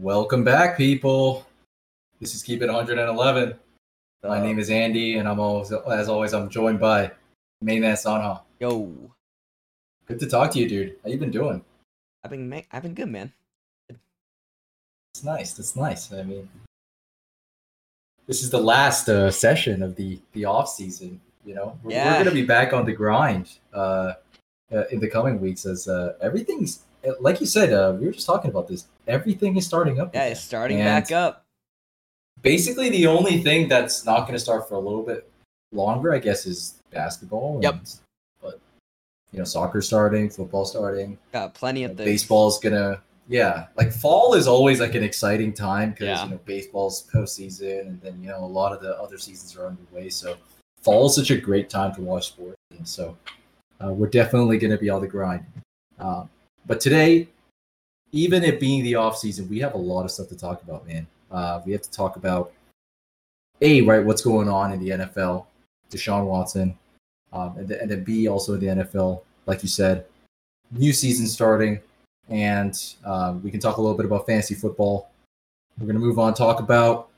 Welcome back, people. This is Keep It 111. My name is Andy, and I'm always, as always, I'm joined by Main Man Sanha. Yo, Good to talk to you, dude. How you been doing? I've been ma- I've been good, man. It's nice. That's nice. I mean, this is the last uh, session of the the off season. You know, we're, Yeah. we're gonna be back on the grind uh, uh, in the coming weeks as uh, everything's like you said. Uh, we were just talking about this. Everything is starting up. Yeah, again. it's starting And- back up. basically the only thing that's not going to start for a little bit longer, I guess, is basketball. Yep. and- But you know, soccer starting, football starting, Got plenty you of know, things. baseball's gonna. Yeah, like fall is always like an exciting time because Yeah. you know baseball's postseason, and then you know a lot of the other seasons are underway. So fall is such a great time to watch sports, and so uh, we're definitely going to be on the grind. Uh, but today, even it being the off season, we have a lot of stuff to talk about, man. Uh, we have to talk about a right what's going on in the NFL, Deshaun Watson, um, and, and then B also in the NFL, like you said, new season starting, and um, we can talk a little bit about fantasy football. We're gonna move on, talk about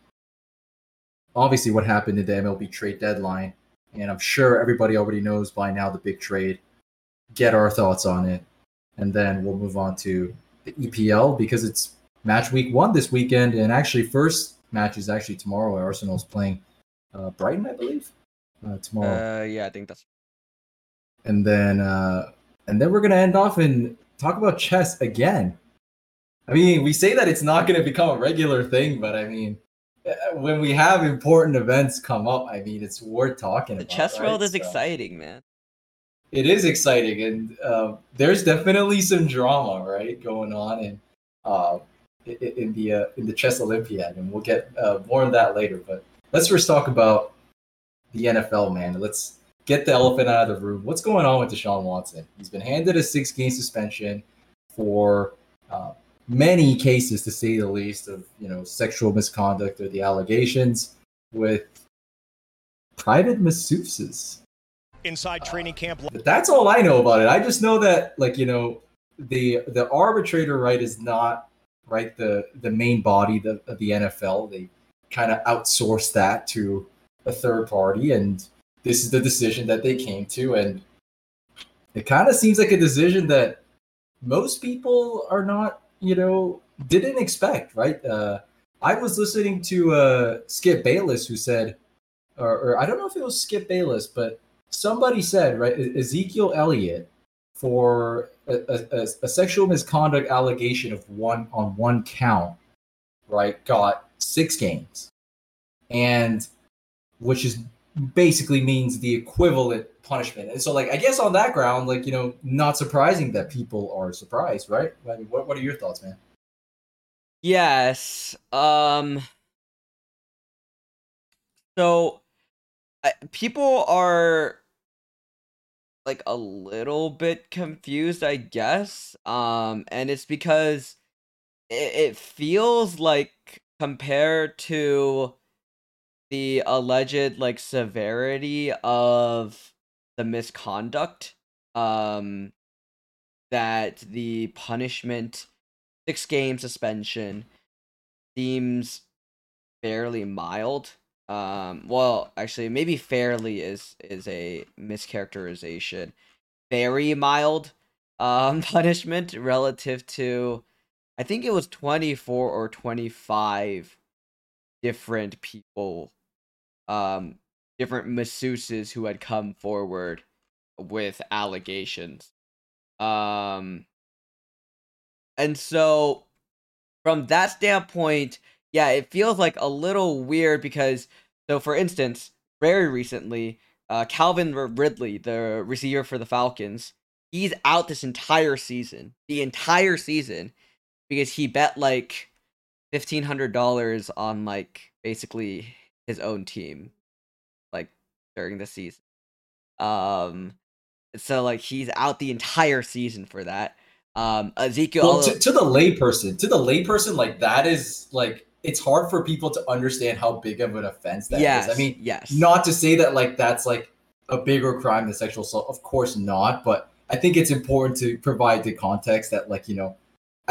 obviously what happened in the MLB trade deadline, and I'm sure everybody already knows by now the big trade. Get our thoughts on it, and then we'll move on to the EPL because it's match week one this weekend, and actually first match is actually tomorrow. Arsenal's playing uh, Brighton, I believe, uh, tomorrow Uh, yeah, I think that's and then uh and then we're gonna end off and talk about chess again i mean we say that it's not gonna become a regular thing but i mean uh, when we have important events come up i mean it's worth talking the about chess right? world is So, exciting, man. It is exciting and uh, there's definitely some drama right going on in uh in the uh, in the chess olympiad and we'll get uh, more on that later but let's first talk about the nfl man. Let's get the elephant out of the room. What's going on with deshaun watson? He's been handed a six game suspension for uh, many cases to say the least of you know sexual misconduct or the allegations with private masseuses inside training camp. that's all I know about it. I just know that like you know the the arbitrator right is not right the the main body the, of the NFL. They kind of outsource that to a third party, and this is the decision that they came to, and it kind of seems like a decision that most people are not you know didn't expect. Right? Uh, I was listening to uh, Skip Bayless who said, or, or I don't know if it was Skip Bayless, but somebody said right ezekiel elliott for a, a, a- a sexual misconduct allegation of one on one count right got six games and which is basically means the equivalent punishment and so like i guess on that ground like you know not surprising that people are surprised right I mean, what, what are your thoughts man Yes. Um. So, I, people are like a little bit confused, I guess. Um, and it's because it, it feels like compared to the alleged like severity of the misconduct, um, that the punishment six game suspension seems fairly mild. Um, well, actually, maybe fairly is is a mischaracterization. Very mild um punishment relative to, I think it was twenty four or twenty five different people, um, different masseuses who had come forward with allegations. Um, and so from that standpoint, yeah, it feels like a little weird because so for instance, very recently, uh Calvin Ridley, the receiver for the Falcons, he's out this entire season. The entire season because he bet like fifteen hundred dollars on like basically his own team like during the season. Um so like he's out the entire season for that. Um Ezekiel well to, to the layperson to the layperson like that is like it's hard for people to understand how big of an offense that is. yes, i mean yes. not to say that like that's like a bigger crime than sexual assault of course not but i think it's important to provide the context that like you know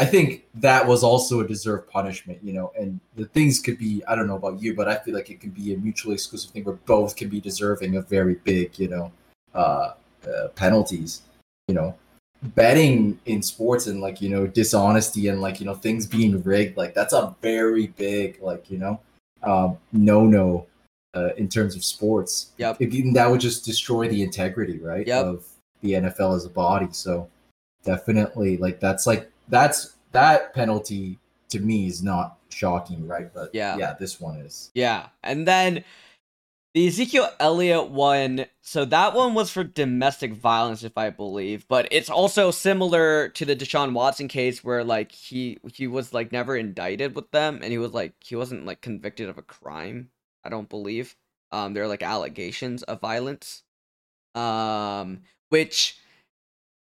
I think that was also a deserved punishment, you know. And the things could be, I don't know about you, but I feel like it could be a mutually exclusive thing where both can be deserving of very big, you know, uh, uh, penalties. You know, betting in sports and like you know dishonesty and like you know things being rigged, like that's a very big, like you know, um, no no uh, in terms of sports. Yep. It, that would just destroy the integrity, right, Yep. of the NFL as a body. So definitely, like that's like that's that penalty to me is not shocking, right? But Yeah. yeah, this one is. Yeah. And then the Ezekiel Elliott one, so that one was for domestic violence, if I believe, but it's also similar to the Deshaun Watson case where like he he was like never indicted with them and he was like he wasn't like convicted of a crime, I don't believe. Um there are like allegations of violence. Um which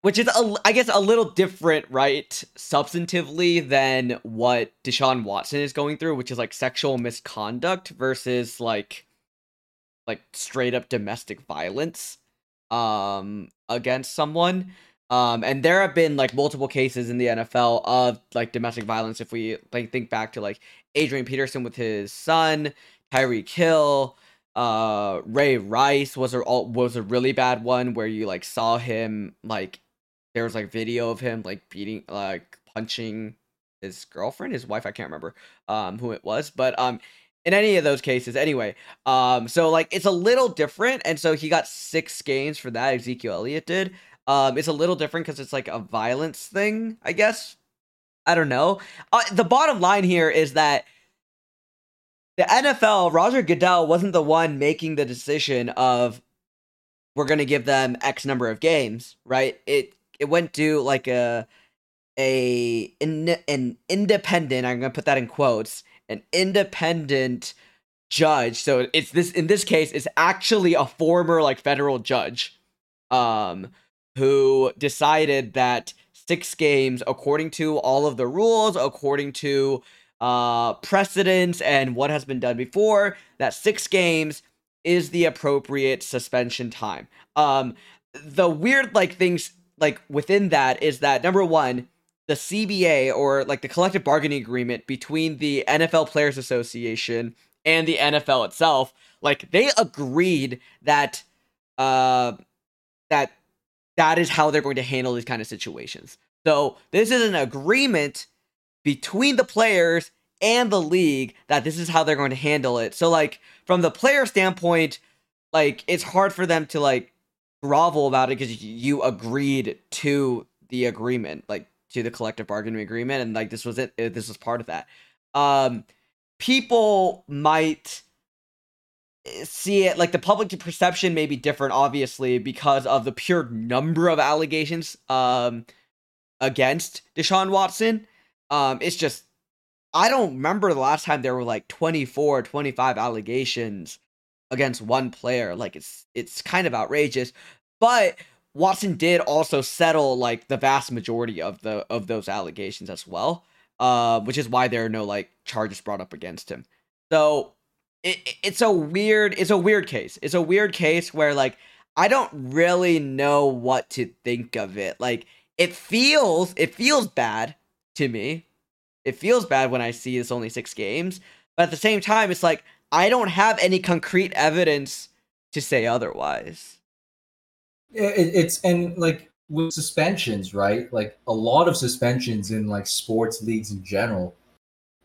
which is a, I guess a little different, right, substantively than what Deshaun Watson is going through, which is like sexual misconduct versus like like straight up domestic violence um against someone. Um and there have been like multiple cases in the NFL of like domestic violence if we like think back to like Adrian Peterson with his son, Tyreek Hill, uh Ray Rice was a was a really bad one where you like saw him like there was like video of him like beating like punching his girlfriend his wife i can't remember um who it was but um in any of those cases anyway. Um so like it's a little different and so he got six games for that ezekiel elliott did. Um it's a little different because it's like a violence thing i guess. I don't know. Uh, the bottom line here is that the nfl roger goodell wasn't the one making the decision of we're to give them x number of games right? It it went to like a a in, an independent i'm to put that in quotes an independent judge. So it's this in this case it's actually a former like federal judge um who decided that six games according to all of the rules according to uh precedents and what has been done before that six games is the appropriate suspension time. Um the weird like things like within that is that number one the CBA or like the collective bargaining agreement between the NFL Players Association and the NFL itself, like they agreed that uh that that is how they're going to handle these kind of situations. So this is an agreement between the players and the league that this is how they're going to handle it. So like from the player standpoint, like it's hard for them to like grovel about it because you agreed to the agreement, like to the collective bargaining agreement, and like this was it. This was part of that. Um, people might eh, see it like the public perception may be different, obviously, because of the pure number of allegations um against Deshaun Watson. Um, it's just I don't remember the last time there were like 24, 25 allegations against one player. Like it's it's kind of outrageous. But Watson did also settle like the vast majority of the of those allegations as well. Uh, which is why there are no like charges brought up against him. So it, it's a weird it's a weird case. It's a weird case where like I don't really know what to think of it. Like it feels it feels bad to me. It feels bad when I see it's only 6 games, but at the same time it's like I don't have any concrete evidence to say otherwise. It, it's and like with suspensions, right? Like a lot of suspensions in like sports leagues in general,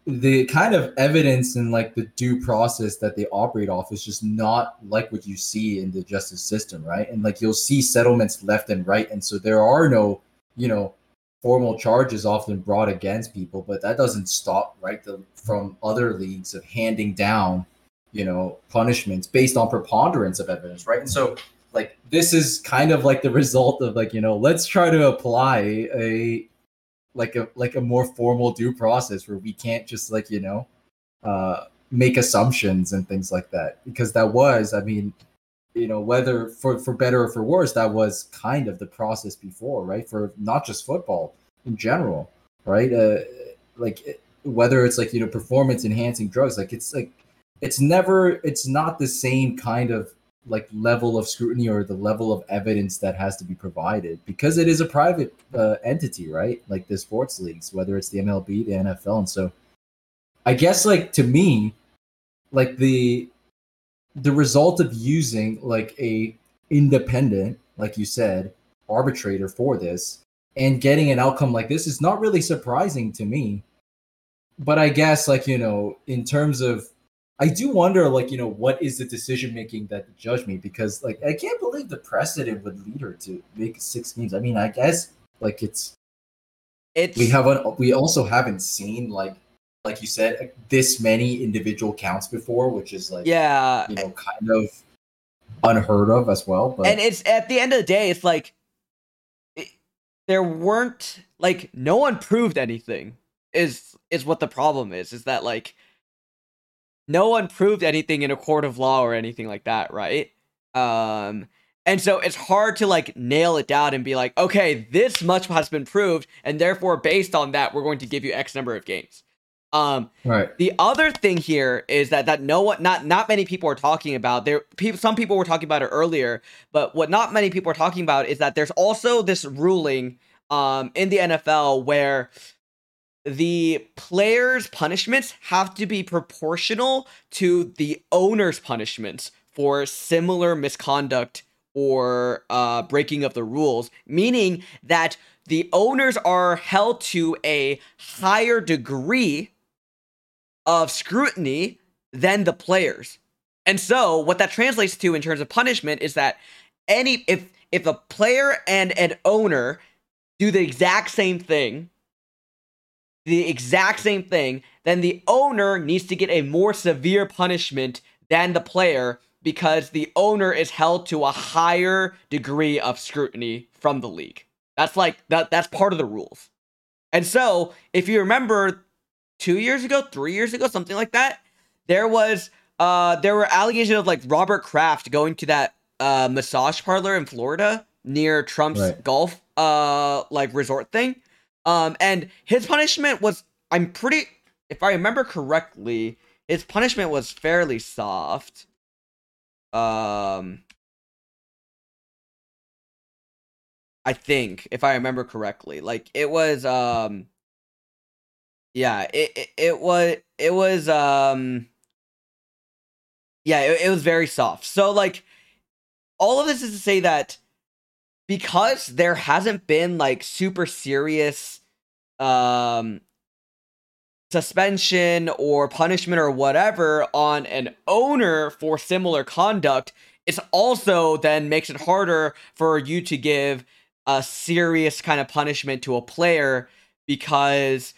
the kind of evidence and like the due process that they operate off is just not like what you see in the justice system, right? And like you'll see settlements left and right, and so there are no, you know, formal charges often brought against people, but that doesn't stop right the, from other leagues of handing down, you know, punishments based on preponderance of evidence, right? And so like this is kind of like the result of like you know let's try to apply a like a like a more formal due process where we can't just like you know uh make assumptions and things like that. Because that was i mean you know whether for for better or for worse that was kind of the process before right? For not just football in general right? Uh like whether it's like you know performance enhancing drugs like it's like it's never it's not the same kind of like level of scrutiny or the level of evidence that has to be provided because it is a private uh, entity, right? Like the sports leagues, whether it's the MLB, the NFL, and so I guess like to me, like the the result of using like a independent, like you said, arbitrator for this and getting an outcome like this is not really surprising to me. But I guess like you know, in terms of I do wonder, like, you know, what is the decision making that judge me? Because, like, I can't believe the precedent would lead her to make six games. I mean, I guess, like, it's It's we haven't, we also haven't seen, like, like you said, this many individual counts before, which is like, yeah, you know, kind of unheard of as well. But and it's at the end of the day, it's like it, there weren't like no one proved anything. Is is what the problem is? Is that like no one proved anything in a court of law or anything like that, right? Um, and so it's hard to like nail it down and be like, okay, this much has been proved, and therefore, based on that, we're going to give you X number of games. Um, right, the other thing here is that that no one, not not many people are talking about. There, people, some people were talking about it earlier, but what not many people are talking about is that there's also this ruling um in the NFL where the players' punishments have to be proportional to the owner's punishments for similar misconduct or uh, breaking of the rules, meaning that the owners are held to a higher degree of scrutiny than the players. And so what that translates to in terms of punishment is that any if if a player and an owner do the exact same thing, the exact same thing, then the owner needs to get a more severe punishment than the player because the owner is held to a higher degree of scrutiny from the league. That's like that that's part of the rules. And so, if you remember 2 years ago, 3 years ago, something like that, there was uh there were allegations of like Robert Kraft going to that uh massage parlor in Florida near Trump's Right. golf uh like resort thing. Um and his punishment was I'm pretty if I remember correctly, his punishment was fairly soft. Um I think if I remember correctly, like it was um yeah, it it, it was it was um yeah, it, it was very soft. So like all of this is to say that because there hasn't been like super serious um suspension or punishment or whatever on an owner for similar conduct it's also then makes it harder for you to give a serious kind of punishment to a player because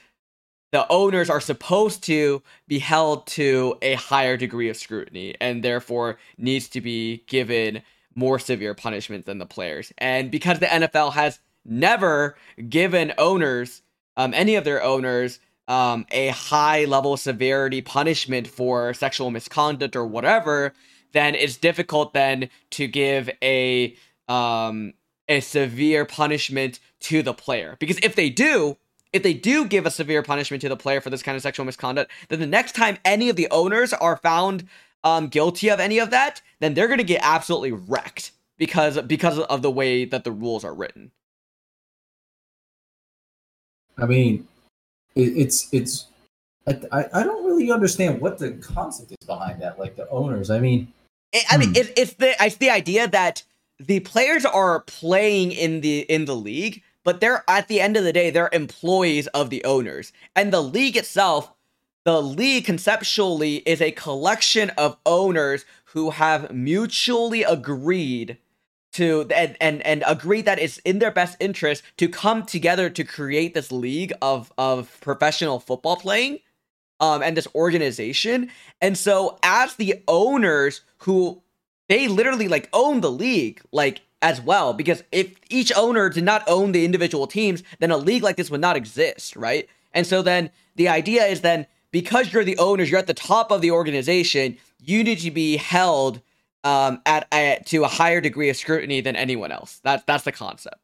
the owners are supposed to be held to a higher degree of scrutiny and therefore needs to be given more severe punishment than the players. And because the NFL has never given owners, um, any of their owners, um, a high level severity punishment for sexual misconduct or whatever, then it's difficult then to give a um, a severe punishment to the player. Because if they do, if they do give a severe punishment to the player for this kind of sexual misconduct, then the next time any of the owners are found um, guilty of any of that, then they're going to get absolutely wrecked because because of the way that the rules are written. I mean, it, it's it's. I, I don't really understand what the concept is behind that. Like the owners, I mean, I I mean, Hmm. it's it's the it's the idea that the players are playing in the in the league, but they're at the end of the day they're employees of the owners, and the league itself, the league conceptually is a collection of owners who have mutually agreed to and and and agree that it's in their best interest to come together to create this league of of professional football playing um and this organization. And so as the owners who they literally like own the league like as well because if each owner did not own the individual teams then a league like this would not exist right? And so then the idea is then because you're the owners you're at the top of the organization you need to be held um at, at to a higher degree of scrutiny than anyone else that's that's the concept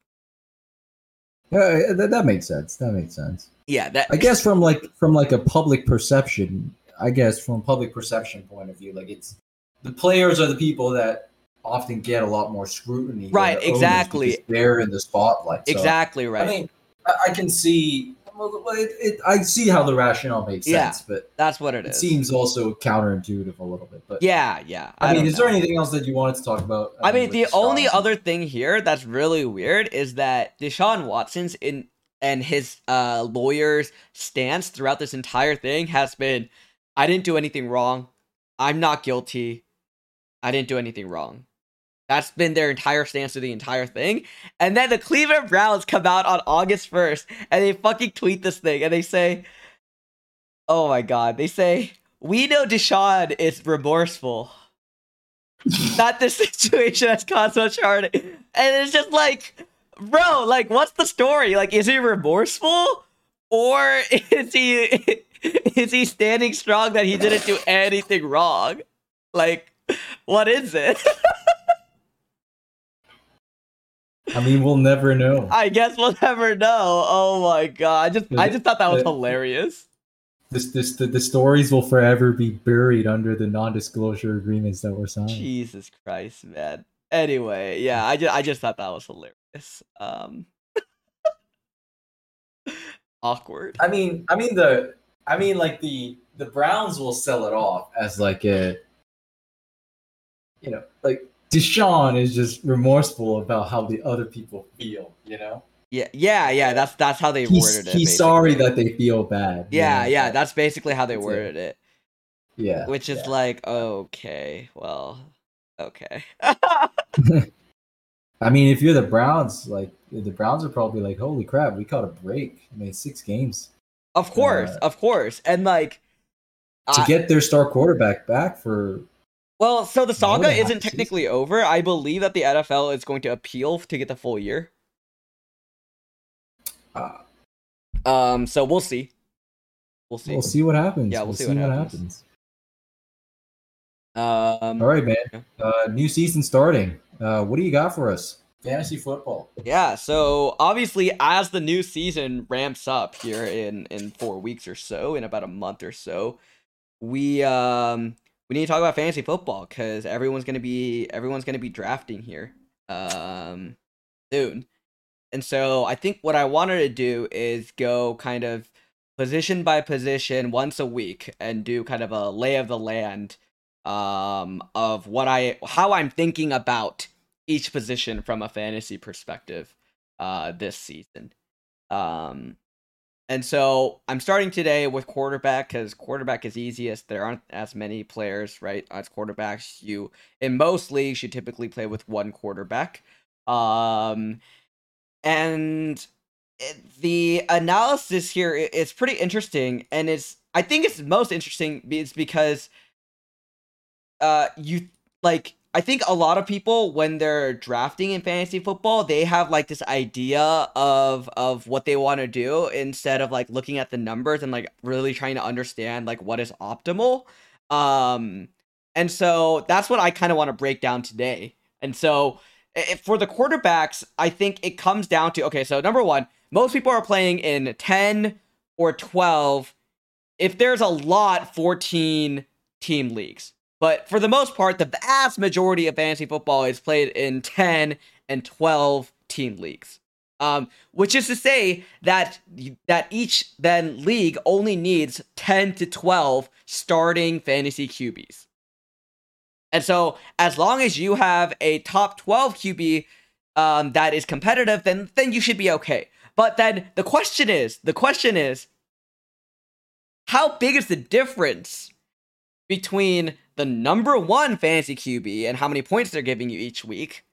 yeah, that, that makes sense. That makes sense. yeah that I guess from like from like a public perception, I guess from a public perception point of view, like it's the players are the people that often get a lot more scrutiny. Right, than the owners exactly. They're in the spotlight. So, exactly right. I mean, I can see. Well, it, it, I see how the rationale makes Yeah. sense, but That's what it is. it seems also counterintuitive a little bit. But yeah, yeah. I, mean, don't is there anything else that you wanted to talk about? I mean, with the only other thing here that's really weird is that Deshaun Watson's in and his uh lawyer's stance throughout this entire thing has been I didn't do anything wrong. I'm not guilty. I didn't do anything wrong. That's been their entire stance to the entire thing. And then the Cleveland Browns come out on August 1st and they fucking tweet this thing and they say, Oh my god, they say, We know Deshaun is remorseful that the situation has caused much harm. And it's just like, bro, like, what's the story? Like, is he remorseful? Or is he is he standing strong that he didn't do anything wrong? Like, what is it? I mean, we'll never know. I guess we'll never know. Oh my god. I just I just thought that was hilarious. This, this, the, the stories will forever be buried under the non-disclosure agreements that were signed. Jesus Christ, man. Anyway, yeah, I just I just thought that was hilarious. Um awkward. I mean, I mean the, I mean like the the Browns will sell it off as like a, you know, like Deshaun is just remorseful about how the other people feel. You know, Yeah, yeah, yeah. That's that's how they he's worded it. he's sorry that they feel bad. you Yeah, know? yeah. That's basically how they That's it. worded it. yeah. Which is yeah. like, okay, well, okay. I mean, if you're the Browns, like the Browns are probably like, "Holy crap, we caught a break! I mean, six games of course, Uh, of course, and like, to I- get their star quarterback back for." Well, so the saga than isn't the technically over. I believe that the NFL is going to appeal to get the full year. Uh, Um, so we'll see. We'll see. we'll see what happens. Yeah, we'll see what happens. Um, All right, man. Yeah. Uh, new season starting. Uh, what do you got for us? Fantasy football. Yeah, so obviously as the new season ramps up here in in 4 weeks or so, in about a month or so, we um we need to talk about fantasy football cuz everyone's to be everyone's to be drafting here um soon. And so I think what I wanted to do is go kind of position by position once a week and do kind of a lay of the land um of what I how I'm thinking about each position from a fantasy perspective uh this season. Um and so I'm starting today with quarterback because quarterback is easiest. There aren't as many players, right? As quarterbacks, you in most leagues you typically play with one quarterback. Um and the analysis here is pretty interesting and it's I think it's most interesting is because uh you like I think a lot of people when they're drafting in fantasy football, they have like this idea of of what they want to do instead of like looking at the numbers and like really trying to understand like what is optimal. Um and so that's what I kind of want to break down today. And so for the quarterbacks, I think it comes down to okay, so number 1, most people are playing in 10 or 12 if there's a lot 14 team leagues. But for the most part, the vast majority of fantasy football is played in 10 and 12 team leagues. Um, which is to say that that each then league only needs 10 to 12 starting fantasy QBs. And so as long as you have a top 12 QB um, that is competitive, then then you should be okay. But then the question is, the question is, how big is the difference between the number one fantasy QB and how many points they're giving you each week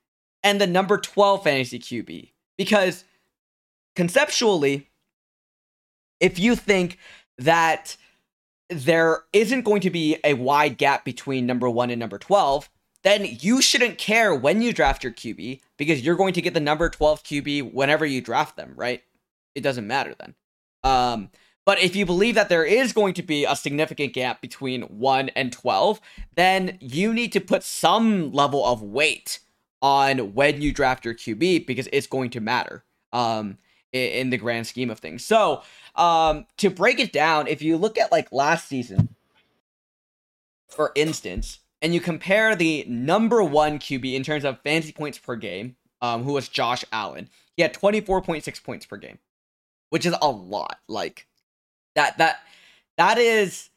and the number 12 fantasy QB? Because conceptually, if you think that there isn't going to be a wide gap between number one and number 12, then you shouldn't care when you draft your QB because you're going to get the number 12 QB whenever you draft them, right? It doesn't matter then. Um, but if you believe that there is going to be a significant gap between 1 and 12, then you need to put some level of weight on when you draft your QB because it's going to matter um, in the grand scheme of things. So, um, to break it down, if you look at like last season, for instance, and you compare the number one QB in terms of fantasy points per game, um, who was Josh Allen, he had 24.6 points per game, which is a lot. Like that, that, that is,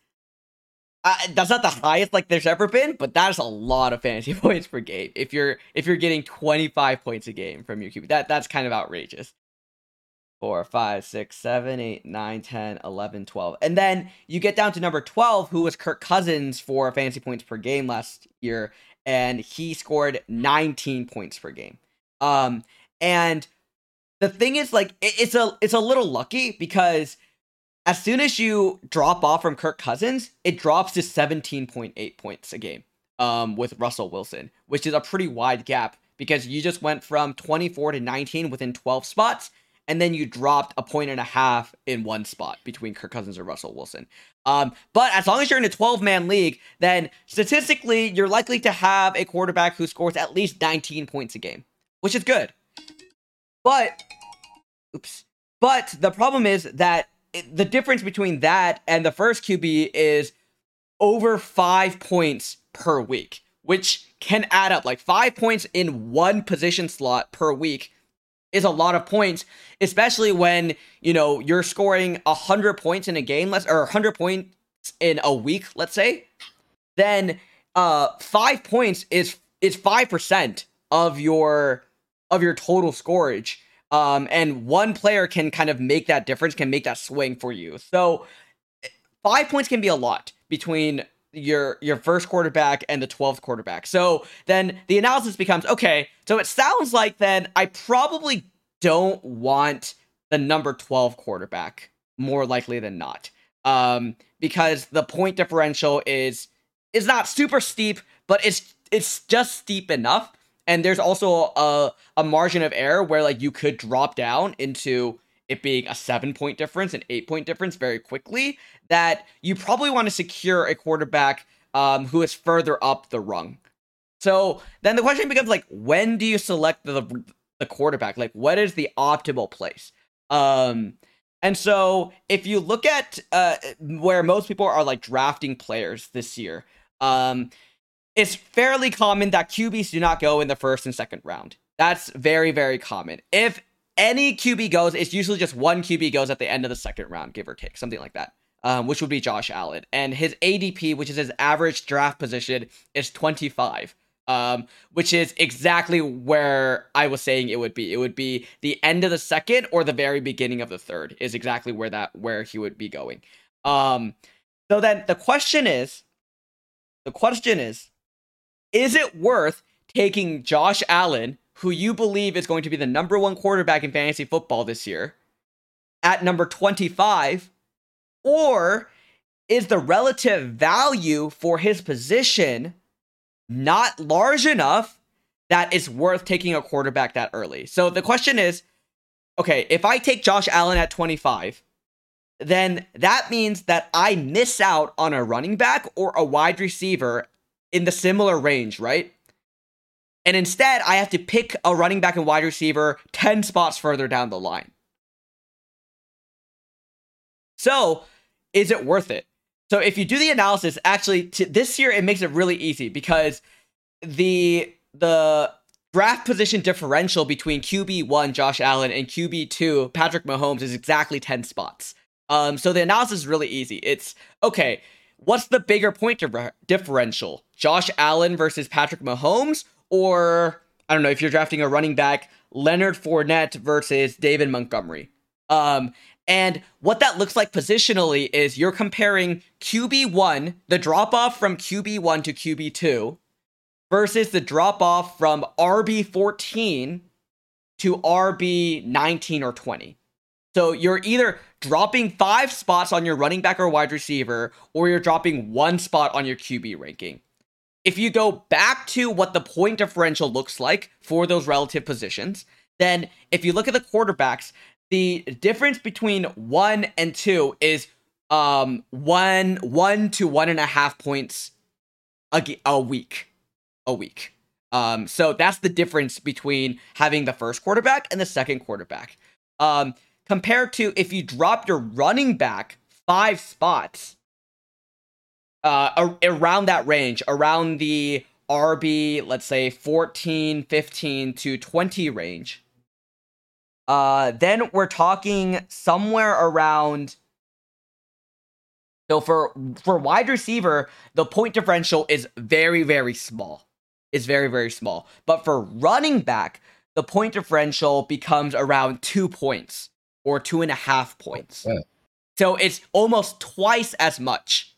uh, that's not the highest like there's ever been, but that is a lot of fantasy points per game. If you're if you're getting 25 points a game from your QB, that that's kind of outrageous. 4, 5, 6, 7, 8, 9, 10, 11, 12. And then you get down to number 12, who was Kirk Cousins for fantasy points per game last year, and he scored 19 points per game. Um, and the thing is, like, it, it's a it's a little lucky because as soon as you drop off from Kirk Cousins, it drops to 17.8 points a game um, with Russell Wilson, which is a pretty wide gap because you just went from 24 to 19 within 12 spots and then you dropped a point and a half in one spot between Kirk Cousins and Russell Wilson. Um, but as long as you're in a 12 man league, then statistically, you're likely to have a quarterback who scores at least 19 points a game, which is good. But, oops. But the problem is that the difference between that and the first QB is over five points per week, which can add up. Like five points in one position slot per week is a lot of points, especially when, you know, you're scoring 100 points in a game, let's or 100 points in a week, let's say. Then uh 5 points is is 5% of your of your total scorage. Um and one player can kind of make that difference, can make that swing for you. So 5 points can be a lot between your your first quarterback and the 12th quarterback. So then the analysis becomes okay, so it sounds like then I probably don't want the number 12 quarterback more likely than not. Um because the point differential is is not super steep, but it's it's just steep enough and there's also a a margin of error where like you could drop down into it being a seven point difference, an eight point difference very quickly, that you probably want to secure a quarterback um, who is further up the rung. So then the question becomes like, when do you select the the quarterback? Like, what is the optimal place? Um, and so if you look at uh, where most people are like drafting players this year, um, it's fairly common that QBs do not go in the first and second round. That's very, very common. If any QB goes, it's usually just one QB goes at the end of the second round, give or take, something like that. Um, which would be Josh Allen, and his ADP, which is his average draft position, is 25. Um, which is exactly where I was saying it would be. It would be the end of the second or the very beginning of the third is exactly where that where he would be going. Um, so then the question is, the question is, is it worth taking Josh Allen, who you believe is going to be the number one quarterback in fantasy football this year, at number 25? Or is the relative value for his position not large enough that it's worth taking a quarterback that early? So the question is okay, if I take Josh Allen at 25, then that means that I miss out on a running back or a wide receiver in the similar range, right? And instead, I have to pick a running back and wide receiver 10 spots further down the line. So, is it worth it? So, if you do the analysis, actually, this year it makes it really easy because the the draft position differential between QB1 Josh Allen and QB2 Patrick Mahomes is exactly 10 spots. Um, so the analysis is really easy. It's okay, what's the bigger point differential? Josh Allen versus Patrick Mahomes or I don't know if you're drafting a running back, Leonard Fournette versus David Montgomery. Um, and what that looks like positionally is you're comparing QB1, the drop off from QB1 to QB2, versus the drop off from RB14 to RB19 or 20. So you're either dropping five spots on your running back or wide receiver, or you're dropping one spot on your QB ranking. If you go back to what the point differential looks like for those relative positions, then if you look at the quarterbacks, the difference between one and two is um one one to one and a half points a, a week a week. Um so that's the difference between having the first quarterback and the second quarterback. Um compared to if you drop your running back five spots uh, around that range, around the RB, let's say 14, 15 to 20 range. Uh, then we're talking somewhere around. So for for wide receiver, the point differential is very very small. Is very very small. But for running back, the point differential becomes around two points or two and a half points. Yeah. So it's almost twice as much,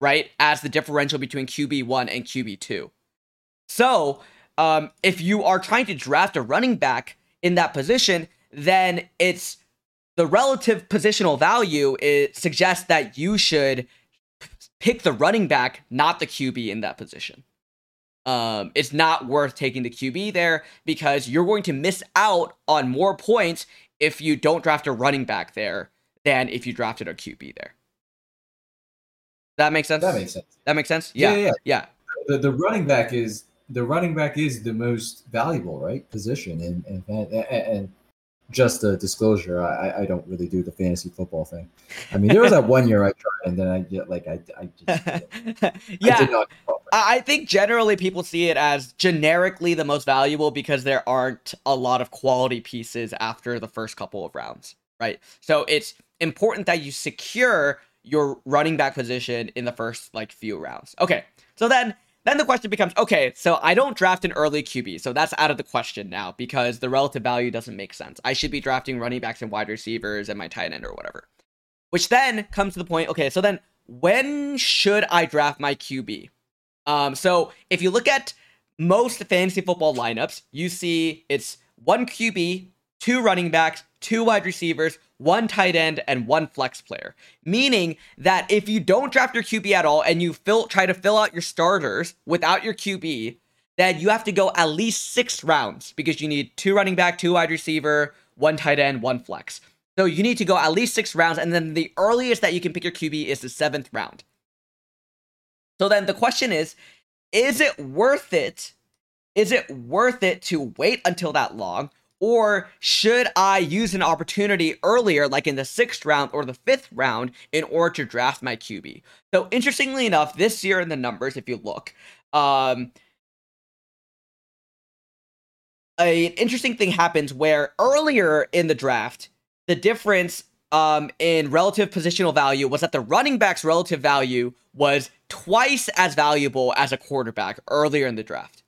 right, as the differential between QB1 and QB2. So um, if you are trying to draft a running back in that position, then it's the relative positional value it suggests that you should pick the running back, not the QB in that position. Um, it's not worth taking the QB there because you're going to miss out on more points if you don't draft a running back there than if you drafted a QB there. That makes sense. That makes sense. That makes sense. Yeah, yeah, yeah. yeah. The the running back is the running back is the most valuable right position, and and and, and just a disclosure, I, I don't really do the fantasy football thing. I mean, there was that one year I tried, and then I get like I, I just, yeah. I, I think generally people see it as generically the most valuable because there aren't a lot of quality pieces after the first couple of rounds, right? So it's important that you secure your running back position in the first like few rounds. Okay, so then then the question becomes okay, so I don't draft an early QB, so that's out of the question now because the relative value doesn't make sense. I should be drafting running backs and wide receivers and my tight end or whatever. Which then comes to the point okay, so then when should I draft my QB? Um, so if you look at most fantasy football lineups, you see it's one QB, two running backs, two wide receivers, one tight end, and one flex player. Meaning that if you don't draft your QB at all and you fill try to fill out your starters without your QB, then you have to go at least six rounds because you need two running back, two wide receiver, one tight end, one flex. So you need to go at least six rounds, and then the earliest that you can pick your QB is the seventh round. So then the question is, is it worth it? Is it worth it to wait until that long? Or should I use an opportunity earlier, like in the sixth round or the fifth round, in order to draft my QB? So, interestingly enough, this year in the numbers, if you look, um, an interesting thing happens where earlier in the draft, the difference um, in relative positional value was that the running back's relative value was twice as valuable as a quarterback earlier in the draft.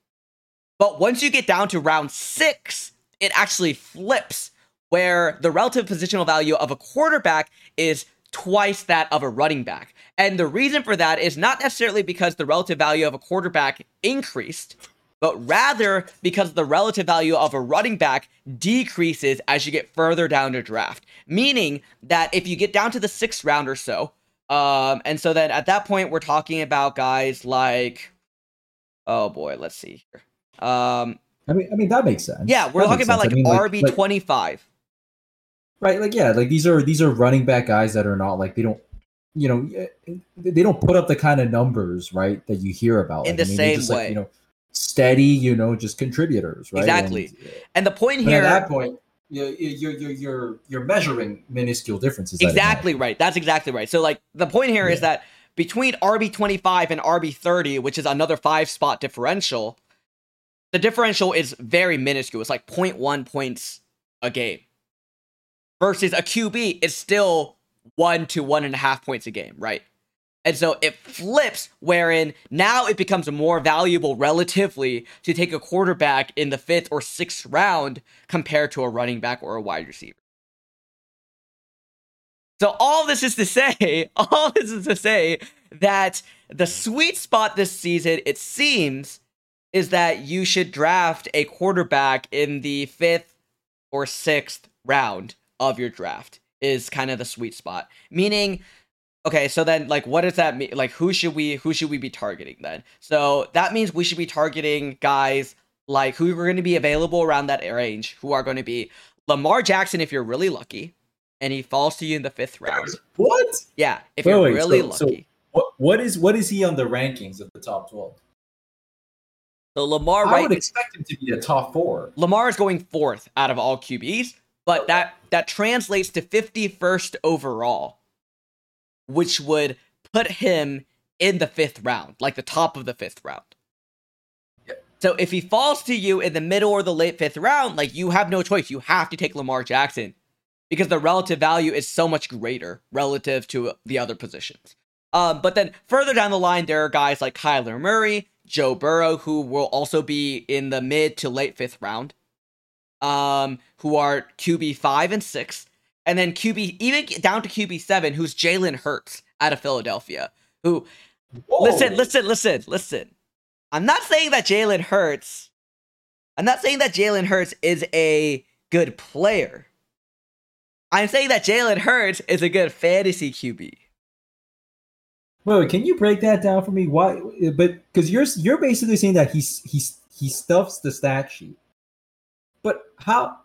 But once you get down to round six, it actually flips where the relative positional value of a quarterback is twice that of a running back. And the reason for that is not necessarily because the relative value of a quarterback increased, but rather because the relative value of a running back decreases as you get further down the draft. Meaning that if you get down to the sixth round or so, um, and so then at that point we're talking about guys like, oh boy, let's see here. Um, I mean, I mean that makes sense. Yeah, we're that talking about like, I mean, RB twenty five. Right, like yeah, like these are these are running back guys that are not like they don't, you know, they don't put up the kind of numbers right that you hear about in like, the I mean, same way. Like, you know, steady, you know, just contributors, right? Exactly. And, and the point here, at that point, you're you're you're you're measuring minuscule differences. Exactly right. That's exactly right. So like the point here yeah. is that between RB twenty five and RB thirty, which is another five spot differential, the differential is very minuscule. It's like 0.1 points a game. Versus a QB is still one to one and a half points a game, right? And so it flips, wherein now it becomes more valuable relatively to take a quarterback in the fifth or sixth round compared to a running back or a wide receiver. So all this is to say, all this is to say that the sweet spot this season, it seems, is that you should draft a quarterback in the fifth or sixth round of your draft is kind of the sweet spot. Meaning, okay, so then like what does that mean? Like who should we who should we be targeting then? So that means we should be targeting guys like who are going to be available around that range, who are going to be Lamar Jackson if you're really lucky, and he falls to you in the fifth round. What? Yeah, if wait, you're wait, really so, lucky. So what, what is what is he on the rankings of the top twelve? So Lamar, I right, would expect him to be a top four. Lamar is going fourth out of all QBs, but that that translates to 51st overall, which would put him in the fifth round, like the top of the fifth round. So if he falls to you in the middle or the late fifth round, like you have no choice. You have to take Lamar Jackson because the relative value is so much greater relative to the other positions. Um, but then further down the line, there are guys like Kyler Murray, Joe Burrow, who will also be in the mid to late fifth round, um, who are QB five and six, and then QB even down to QB seven, who's Jalen Hurts out of Philadelphia. Who, Whoa. listen, listen, listen, listen. I'm not saying that Jalen Hurts. I'm not saying that Jalen Hurts is a good player. I'm saying that Jalen Hurts is a good fantasy QB. Wait, wait, can you break that down for me? Why? But because you're you're basically saying that he's he's he stuffs the stat sheet. But how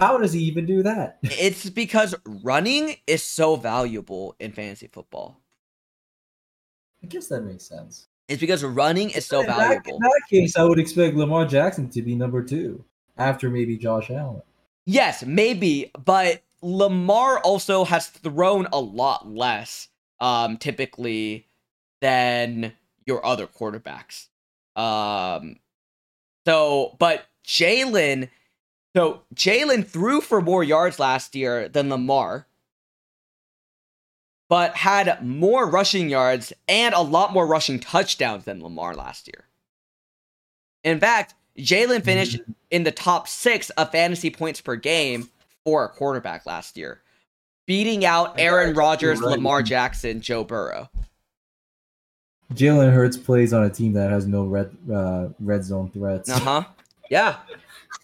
how does he even do that? It's because running is so valuable in fantasy football. I guess that makes sense. It's because running is so in that- valuable. in that case, I would expect Lamar Jackson to be number two after maybe Josh Allen. Yes, maybe, but Lamar also has thrown a lot less, um, typically than your other quarterbacks. Um, so, but Jalen, so Jalen threw for more yards last year than Lamar, but had more rushing yards and a lot more rushing touchdowns than Lamar last year. In fact, Jalen finished in the top six of fantasy points per game for a quarterback last year, beating out Aaron Rodgers, right. Lamar Jackson, Joe Burrow. Jalen Hurts plays on a team that has no red uh, red zone threats. Uh huh. Yeah.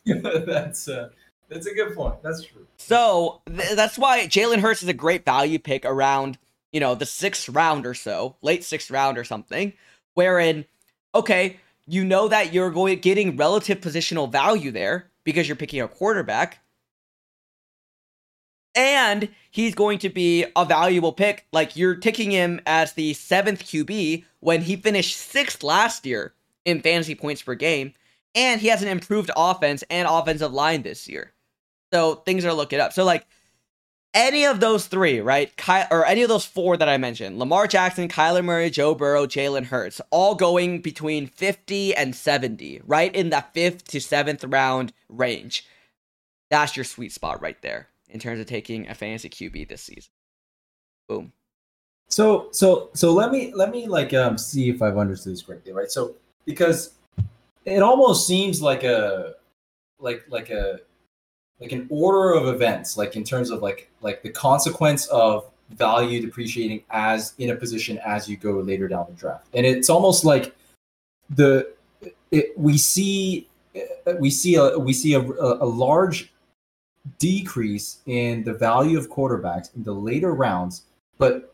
that's uh, that's a good point. That's true. So th- that's why Jalen Hurts is a great value pick around, you know, the sixth round or so, late sixth round or something, wherein, okay, you know that you're going getting relative positional value there because you're picking a quarterback. And he's going to be a valuable pick. Like you're taking him as the seventh QB when he finished sixth last year in fantasy points per game. And he has an improved offense and offensive line this year. So things are looking up. So like any of those three, right? Ky- or any of those four that I mentioned, Lamar Jackson, Kyler Murray, Joe Burrow, Jalen Hurts, all going between 50 and 70, right in the fifth to seventh round range. That's your sweet spot right there in terms of taking a fantasy QB this season. Boom. So so so let me let me like um see if I've understood this correctly, right? So because it almost seems like a like like a like an order of events, like in terms of like like the consequence of value depreciating as in a position as you go later down the draft, and it's almost like the it, we see we see a we see a, a, a large decrease in the value of quarterbacks in the later rounds, but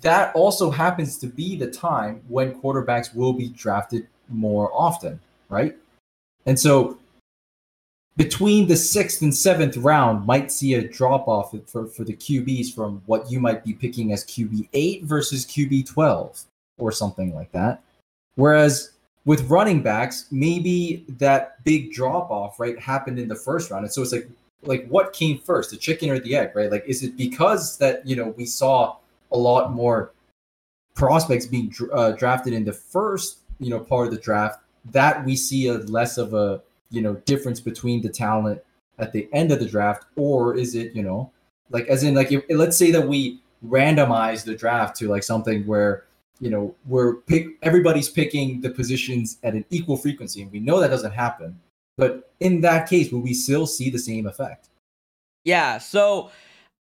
that also happens to be the time when quarterbacks will be drafted more often, right? And so between the sixth and seventh round might see a drop off for, for the QBs from what you might be picking as QB eight versus QB 12 or something like that. Whereas with running backs, maybe that big drop off, right, happened in the first round. And so it's like, like what came first, the chicken or the egg, right? Like, is it because that, you know, we saw a lot more prospects being uh, drafted in the first, you know, part of the draft that we see a less of a, you know, difference between the talent at the end of the draft, or is it, you know, like as in like if, let's say that we randomize the draft to like something where you know we're pick everybody's picking the positions at an equal frequency, and we know that doesn't happen. But in that case, will we still see the same effect? Yeah, so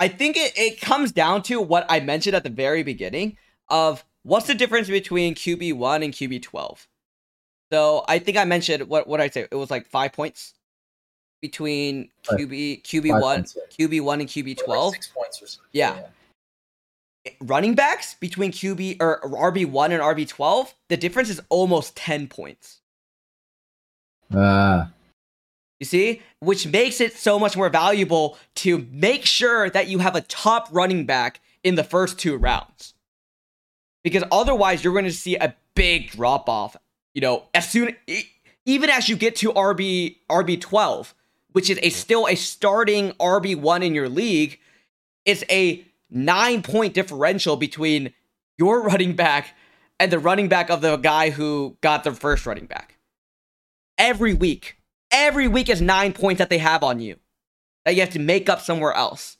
I think it, it comes down to what I mentioned at the very beginning of what's the difference between QB1 and QB12. So I think I mentioned what what I say it was like five points between QB QB1. QB1 and QB12. Six points or something. Yeah. Running backs between QB or RB1 and RB12, the difference is almost 10 points. Ah, You see? Which makes it so much more valuable to make sure that you have a top running back in the first two rounds. Because otherwise, you're going to see a big drop off, you know, as soon even as you get to RB RB12, which is a still a starting RB1 in your league, it's a 9 point differential between your running back and the running back of the guy who got the first running back. Every week. Every week is nine points that they have on you that you have to make up somewhere else,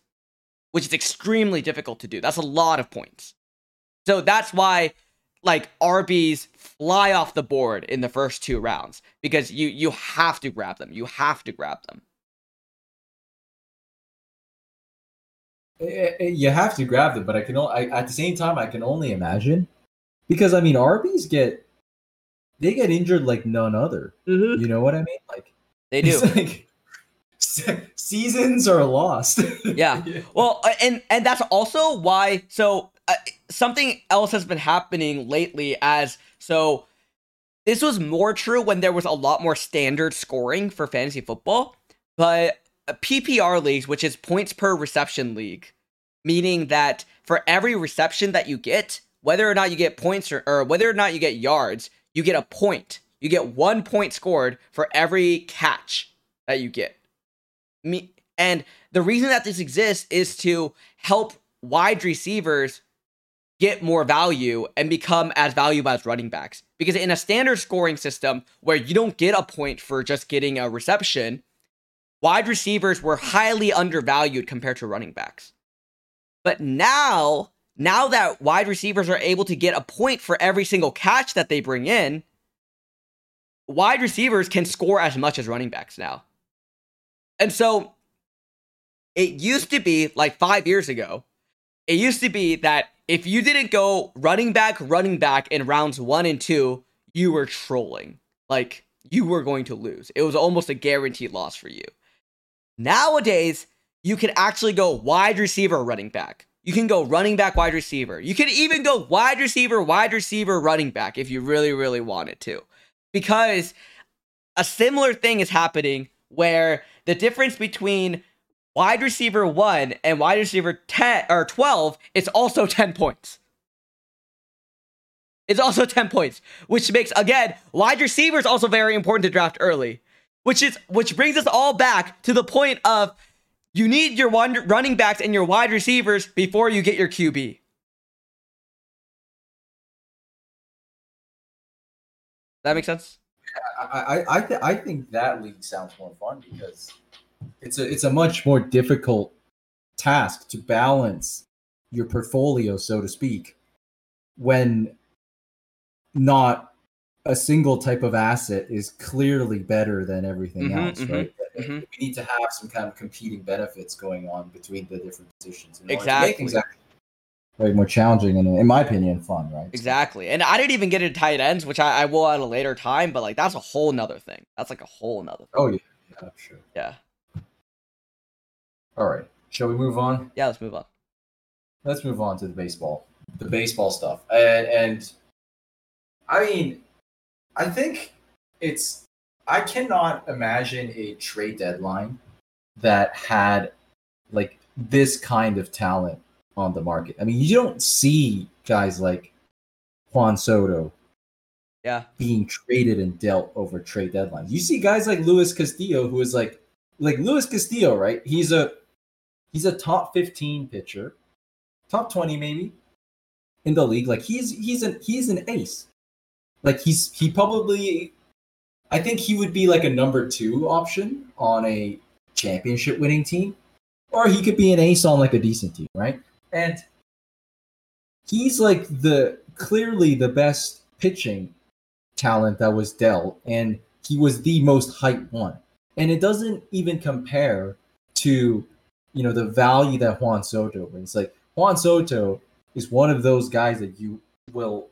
which is extremely difficult to do. That's a lot of points. So that's why like RBs fly off the board in the first two rounds because you you have to grab them. You have to grab them. Eh, eh, You have to grab them, but I can. I, at the same time, I can only imagine because I mean, RBs get they get injured like none other. You know what I mean? Like They do. like seasons are lost. Yeah. Well, and and that's also why. So uh, something else has been happening lately. As so, this was more true when there was a lot more standard scoring for fantasy football, but uh, PPR leagues, which is points per reception league, meaning that for every reception that you get, whether or not you get points or, or whether or not you get yards, you get a point. You get one point scored for every catch that you get. Me and the reason that this exists is to help wide receivers get more value and become as valuable as running backs. Because in a standard scoring system where you don't get a point for just getting a reception, wide receivers were highly undervalued compared to running backs. But now, now that wide receivers are able to get a point for every single catch that they bring in, wide receivers can score as much as running backs now. And so it used to be like five years ago, it used to be that if you didn't go running back, running back in rounds one and two, you were trolling. Like you were going to lose. It was almost a guaranteed loss for you. Nowadays, you can actually go wide receiver, running back. You can go running back, wide receiver. You can even go wide receiver, wide receiver, running back if you really, really wanted to. Because a similar thing is happening where the difference between wide receiver 1 and wide receiver 10 or 12 it's also 10 points. It's also 10 points, which makes again wide receiver is also very important to draft early. Which is which brings us all back to the point of you need your one running backs and your wide receivers before you get your QB. That makes sense? I I I, th- I think that league sounds more fun because it's a it's a much more difficult task to balance your portfolio, so to speak, when not a single type of asset is clearly better than everything Mhm, else, mhm, right? mhm. We need to have some kind of competing benefits going on between the different positions. Exactly. Way more challenging and, in my opinion, fun, right? Exactly. And I didn't even get into tight ends, which I, I will at a later time, but like that's a whole nother thing. That's like a whole nother thing. Oh yeah, yeah, sure. Yeah. All right, shall we move on? Yeah, let's move on. let's move on to the baseball, the baseball stuff, and, and I mean, I think it's I cannot imagine a trade deadline that had like this kind of talent on the market. I mean, you don't see guys like Juan Soto Yeah. being traded and dealt over trade deadlines. You see guys like Luis Castillo, who is like like Luis Castillo, right? He's a he's a top 15 pitcher, top 20 maybe in the league. Like he's he's an he's an ace. Like he's he probably I think he would be like a number two option on a championship winning team. Or he could be an ace on like a decent team, right? And he's like the clearly the best pitching talent that was dealt, and he was the most hyped one. And it doesn't even compare to, you know, the value that Juan Soto brings. Like Juan Soto is one of those guys that you will,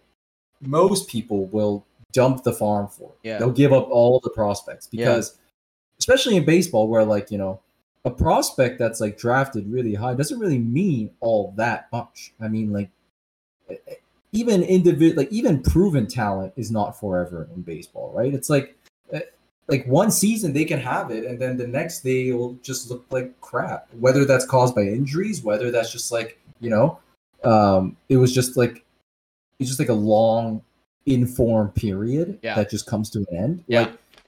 most people will dump the farm for. Yeah. They'll give up all the prospects Yeah. because, especially in baseball, where like you know, a prospect that's like drafted really high doesn't really mean all that much. I mean, like even individual like even proven talent is not forever in baseball right it's like like one season they can have it and then the next day it'll just look like crap whether that's caused by injuries whether that's just like you know um it was just like it's just like a long informed period Yeah. that just comes to an end Yeah.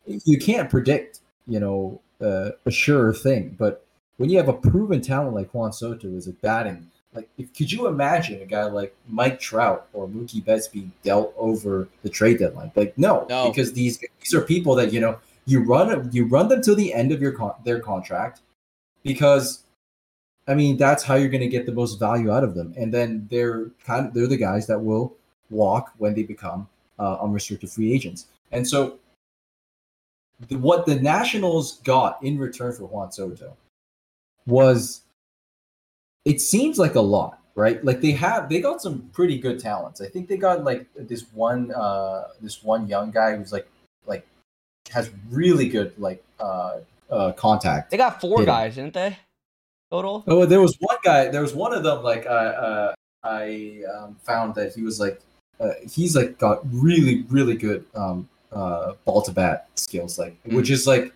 like you can't predict you know uh, a sure thing but when you have a proven talent like Juan Soto is like batting Like, if, could you imagine a guy like Mike Trout or Mookie Betts being dealt over the trade deadline? Like, no, No. because these these are people that you know you run you run them till the end of your con- their contract because I mean that's how you're going to get the most value out of them, and then they're kind of they're the guys that will walk when they become uh, unrestricted free agents, and so the, what the Nationals got in return for Juan Soto was it seems like a lot, right? Like they have they got some pretty good talents. I think they got like this one uh this one young guy who's like like has really good like uh uh contact. They got four Yeah. guys, didn't they? Total. Oh, there was one guy. There was one of them. Like uh, uh, I um, found that he was like uh, he's like got really really good um, uh, ball to bat skills. Like which is like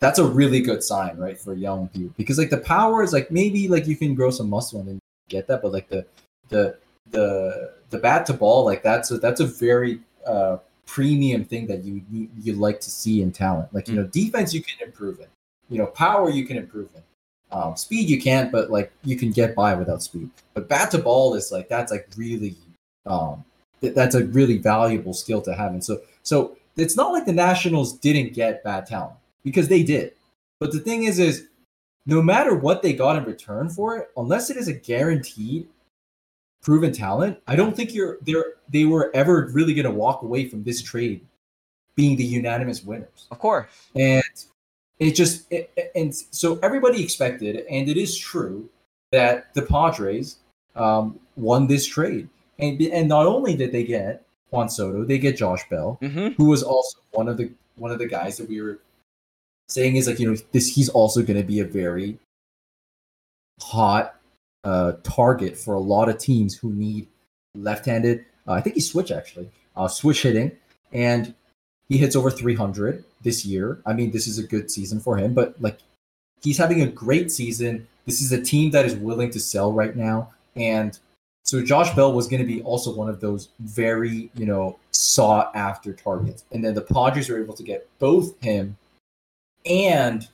that's a really good sign, right, for young people because like the power is like maybe like you can grow some muscle and then get that, but like the the the the bat to ball like that's a that's a very uh, premium thing that you you you like to see in talent. Like you know defense you can improve it. you know power you can improve it. Um, speed you can't, but like you can get by without speed. But bat to ball is like that's like really, um, th- that's a really valuable skill to have. And so, so it's not like the Nationals didn't get bad talent because they did. But the thing is, is no matter what they got in return for it, unless it is a guaranteed proven talent, I don't think you're they're they were ever really going to walk away from this trade being the unanimous winners Of course. and it just it- and so everybody expected and it is true that the padres um, won this trade and and not only did they get juan soto they get josh bell Mm-hmm. who was also one of the one of the guys that we were saying is like you know this he's also going to be a very hot uh, target for a lot of teams who need left-handed. Uh, I think he switch actually, uh, switch hitting, and he hits over 300 this year. I mean, this is a good season for him, but like he's having a great season. This is a team that is willing to sell right now, and so Josh Bell was going to be also one of those very you know sought after targets, and then the Padres were able to get both him and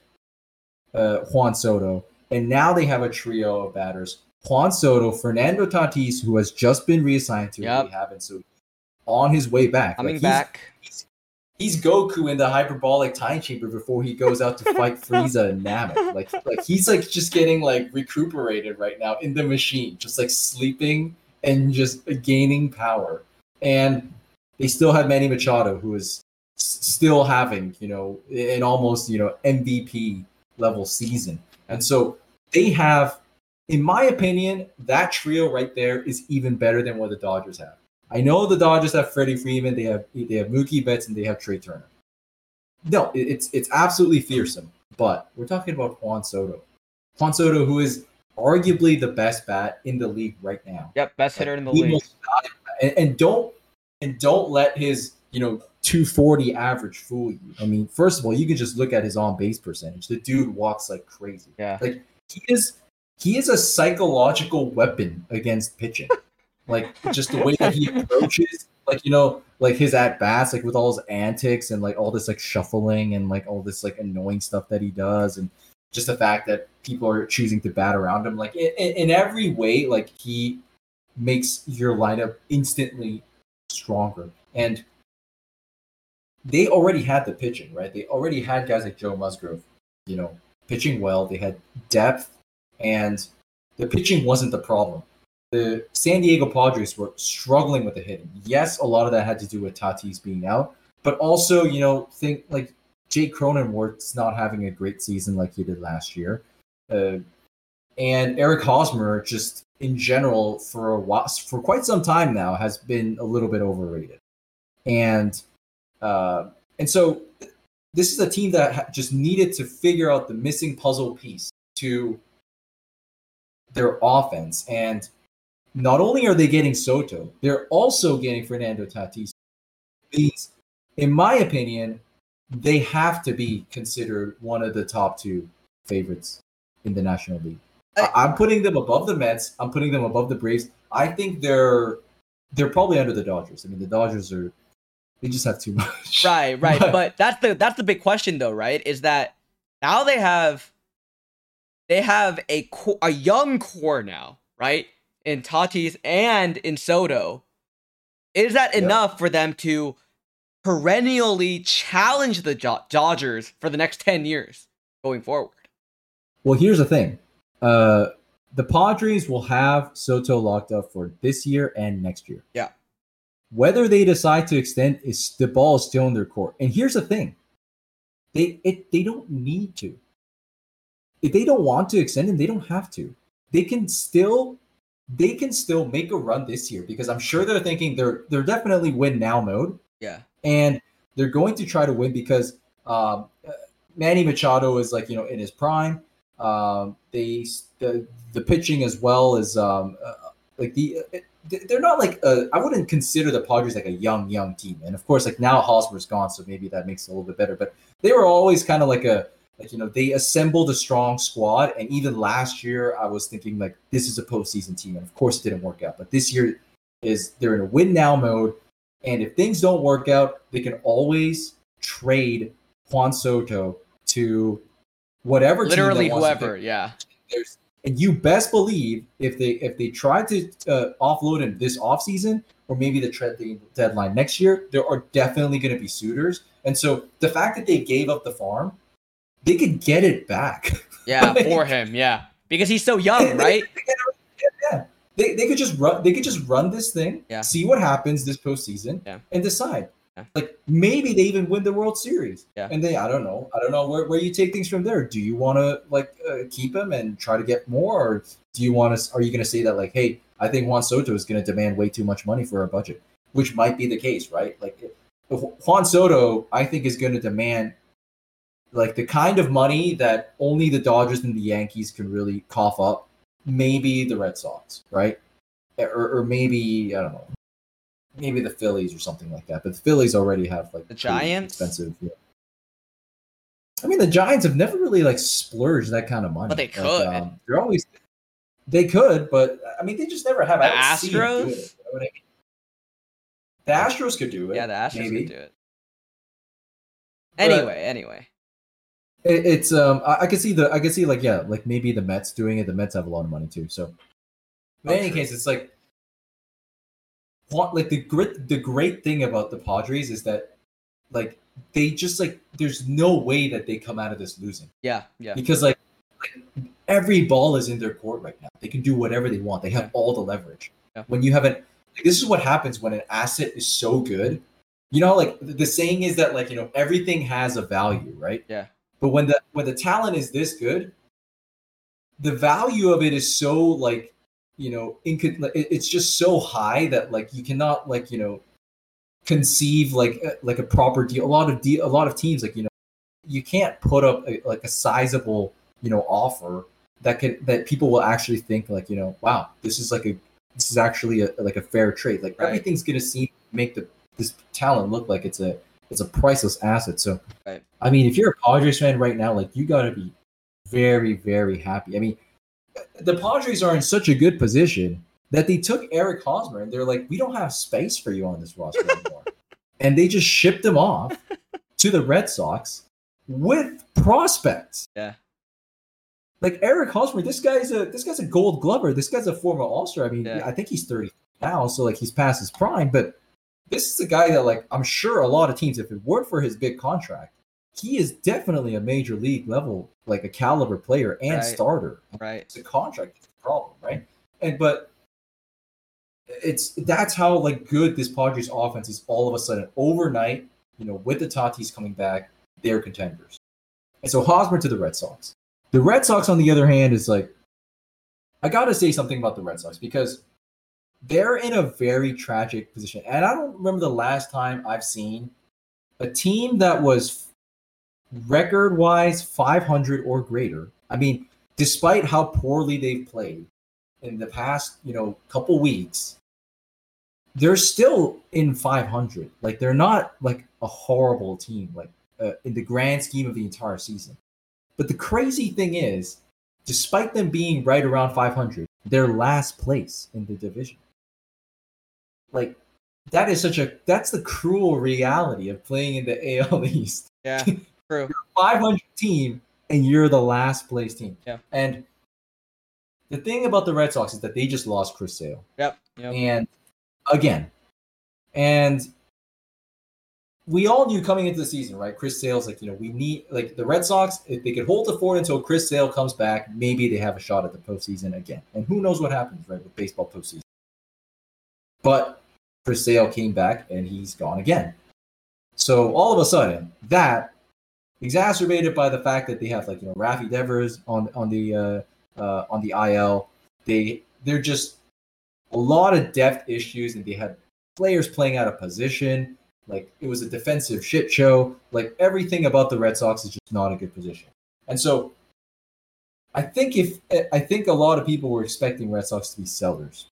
uh, Juan Soto, and now they have a trio of batters: Juan Soto, Fernando Tatis, who has just been reassigned to Yep. rehab, and so on his way back. Coming Like, he's- back. He's Goku in the hyperbolic time chamber before he goes out to fight Frieza and Namek. Like, like he's like just getting like recuperated right now in the machine, just like sleeping and just gaining power. And they still have Manny Machado, who is still having you know an almost you know MVP level season. And so they have, in my opinion, that trio right there is even better than what the Dodgers have. I know the Dodgers have Freddie Freeman, they have they have Mookie Betts, and they have Trea Turner. No, it's it's absolutely fearsome. But we're talking about Juan Soto. Juan Soto, who is arguably the best bat in the league right now. Yep, best hitter in the league. And, and don't and don't let his you know 240 average fool you. I mean, first of all, you can just look at his on base percentage. The dude walks like crazy. Yeah. Like he is he is a psychological weapon against pitching. like just the way that he approaches, like you know, like his at bats, like with all his antics and like all this like shuffling and like all this like annoying stuff that he does, and just the fact that people are choosing to bat around him, like in, in in every way, like he makes your lineup instantly stronger. And they already had the pitching, right? They already had guys like Joe Musgrove, you know, pitching well. They had depth, and the pitching wasn't the problem. The San Diego Padres were struggling with the hitting. Yes, a lot of that had to do with Tatis being out, but also, you know, think like Jake Cronenworth's not having a great season like he did last year. Uh, and Eric Hosmer, just in general, for a while, for quite some time now, has been a little bit overrated. And uh, and so this is a team that just needed to figure out the missing puzzle piece to their offense. And not only are they getting Soto, they're also getting Fernando Tatis. These, in my opinion, they have to be considered one of the top two favorites in the National League. I- I'm putting them above the Mets. I'm putting them above the Braves. I think they're they're probably under the Dodgers. I mean, the Dodgers are they just have too much. Right, right. But- But that's the that's the big question though, right? Is that now they have they have a co- a young core now, right? in Tatis and in Soto, is that Yep. enough for them to perennially challenge the Jo- Dodgers for the next 10 years going forward? Well, here's the thing. Uh, the Padres will have Soto locked up for this year and next year. Yeah. Whether they decide to extend is the ball is still in their court. And here's the thing. They it they don't need to. If they don't want to extend him, they don't have to. They can still they can still make a run this year because I'm sure they're thinking they're they're definitely win now mode Yeah. and they're going to try to win because um, uh, Manny Machado is like you know in his prime. Um, they the the pitching as well as um, uh, like the uh, they're not like I wouldn't consider the Padres like a young young team, and of course like now Hosmer's gone, so maybe that makes it a little bit better. But they were always kind of like a like you know they assembled a strong squad, and even last year I was thinking like this is a postseason team, and of course it didn't work out. But this year is they're in a win now mode. And if things don't work out, they can always trade Juan Soto to whatever Literally whoever, yeah. There's, and you best believe if they if they try to uh, offload him this offseason or maybe the trade deadline next year, there are definitely going to be suitors. And so the fact that they gave up the farm, they could get it back. Yeah, Like- for him, yeah. Because he's so young, right? yeah. They, they could just run they could just run this thing, Yeah. see what happens this postseason, Yeah. and decide. Like maybe they even win the World Series. Yeah. And they I don't know. I don't know where, where you take things from there. Do you want to like uh, keep him and try to get more or do you want to are you going to say that like hey, I think Juan Soto is going to demand way too much money for our budget, which might be the case, right? Like Juan Soto I think is going to demand like the kind of money that only the Dodgers and the Yankees can really cough up. Maybe the Red Sox, right? Or, or maybe I don't know, maybe the Phillies or something like that. But the Phillies already have like The Giants? expensive. Yeah. I mean, the Giants have never really like splurged that kind of money. But they Like, could. um, they're always they could, but I mean, they just never have. The don't see them do Astros? it, you know what I mean? The Astros could do it. Yeah, the Astros maybe. could do it. But- Anyway, anyway. It, it's um I, I can see the I can see like yeah like maybe the Mets doing it. The Mets have a lot of money too. So in Oh, any true. case, it's like like the great the great thing about the Padres is that like they just like there's no way that they come out of this losing Yeah, yeah. because like, like every ball is in their court right now. They can do whatever they want. They have all the leverage. Yeah. When you have an like, this is what happens when an asset is so good. You know, like the the saying is that like you know everything has a value, right? Yeah. But when the when the talent is this good, the value of it is so like you know inco- it's just so high that like you cannot like you know conceive like uh, like a proper deal. A lot of de- a lot of teams like you know you can't put up a, like a sizable you know offer that can that people will actually think like you know wow this is like a this is actually a, like a fair trade like Right. everything's gonna seem make the this talent look like it's a it's a priceless asset so Right. i mean if you're a padres fan right now like you gotta be very very happy i mean the padres are in such a good position that they took eric hosmer and they're like we don't have space for you on this roster anymore and they just shipped him off to the red sox with prospects Yeah. like Eric Hosmer, this guy's a this guy's a Gold Glover. This guy's a former All Star. I mean, Yeah. I think he's thirty now, so like he's past his prime. But this is a guy that like I'm sure a lot of teams, if it weren't for his big contract, he is definitely a major league level, like a caliber player and Right. starter. Right. It's a contract problem, right? And but it's that's how like good this Padres offense is. All of a sudden, overnight, you know, with the Tatis coming back, they're contenders. And so Hosmer to the Red Sox. The Red Sox, on the other hand, is like I got to say something about the Red Sox because they're in a very tragic position, and I don't remember the last time I've seen a team that was record-wise 500 or greater. I mean, despite how poorly they've played in the past, you know, couple weeks, they're still in 500. Like they're not like a horrible team, like uh, in the grand scheme of the entire season. But the crazy thing is, despite them being right around 500, they're last place in the division. Like that is such a that's the cruel reality of playing in the AL East. Yeah. True. 500 team and you're the last place team. Yeah. And the thing about the Red Sox is that they just lost Chris Sale. Yep. Yep. And again, and we all knew coming into the season, right? Chris Sale's like, you know, we need like the Red Sox, if they could hold the fort until Chris Sale comes back, maybe they have a shot at the postseason again. And who knows what happens, right, with baseball postseason. But Chris Sale came back and he's gone again. So all of a sudden, that exacerbated by the fact that they have like you know Rafi Devers on on the uh, uh, on the IL. They they're just a lot of depth issues, and they had players playing out of position. Like it was a defensive shit show. Like everything about the Red Sox is just not a good position. And so I think if I think a lot of people were expecting Red Sox to be sellers.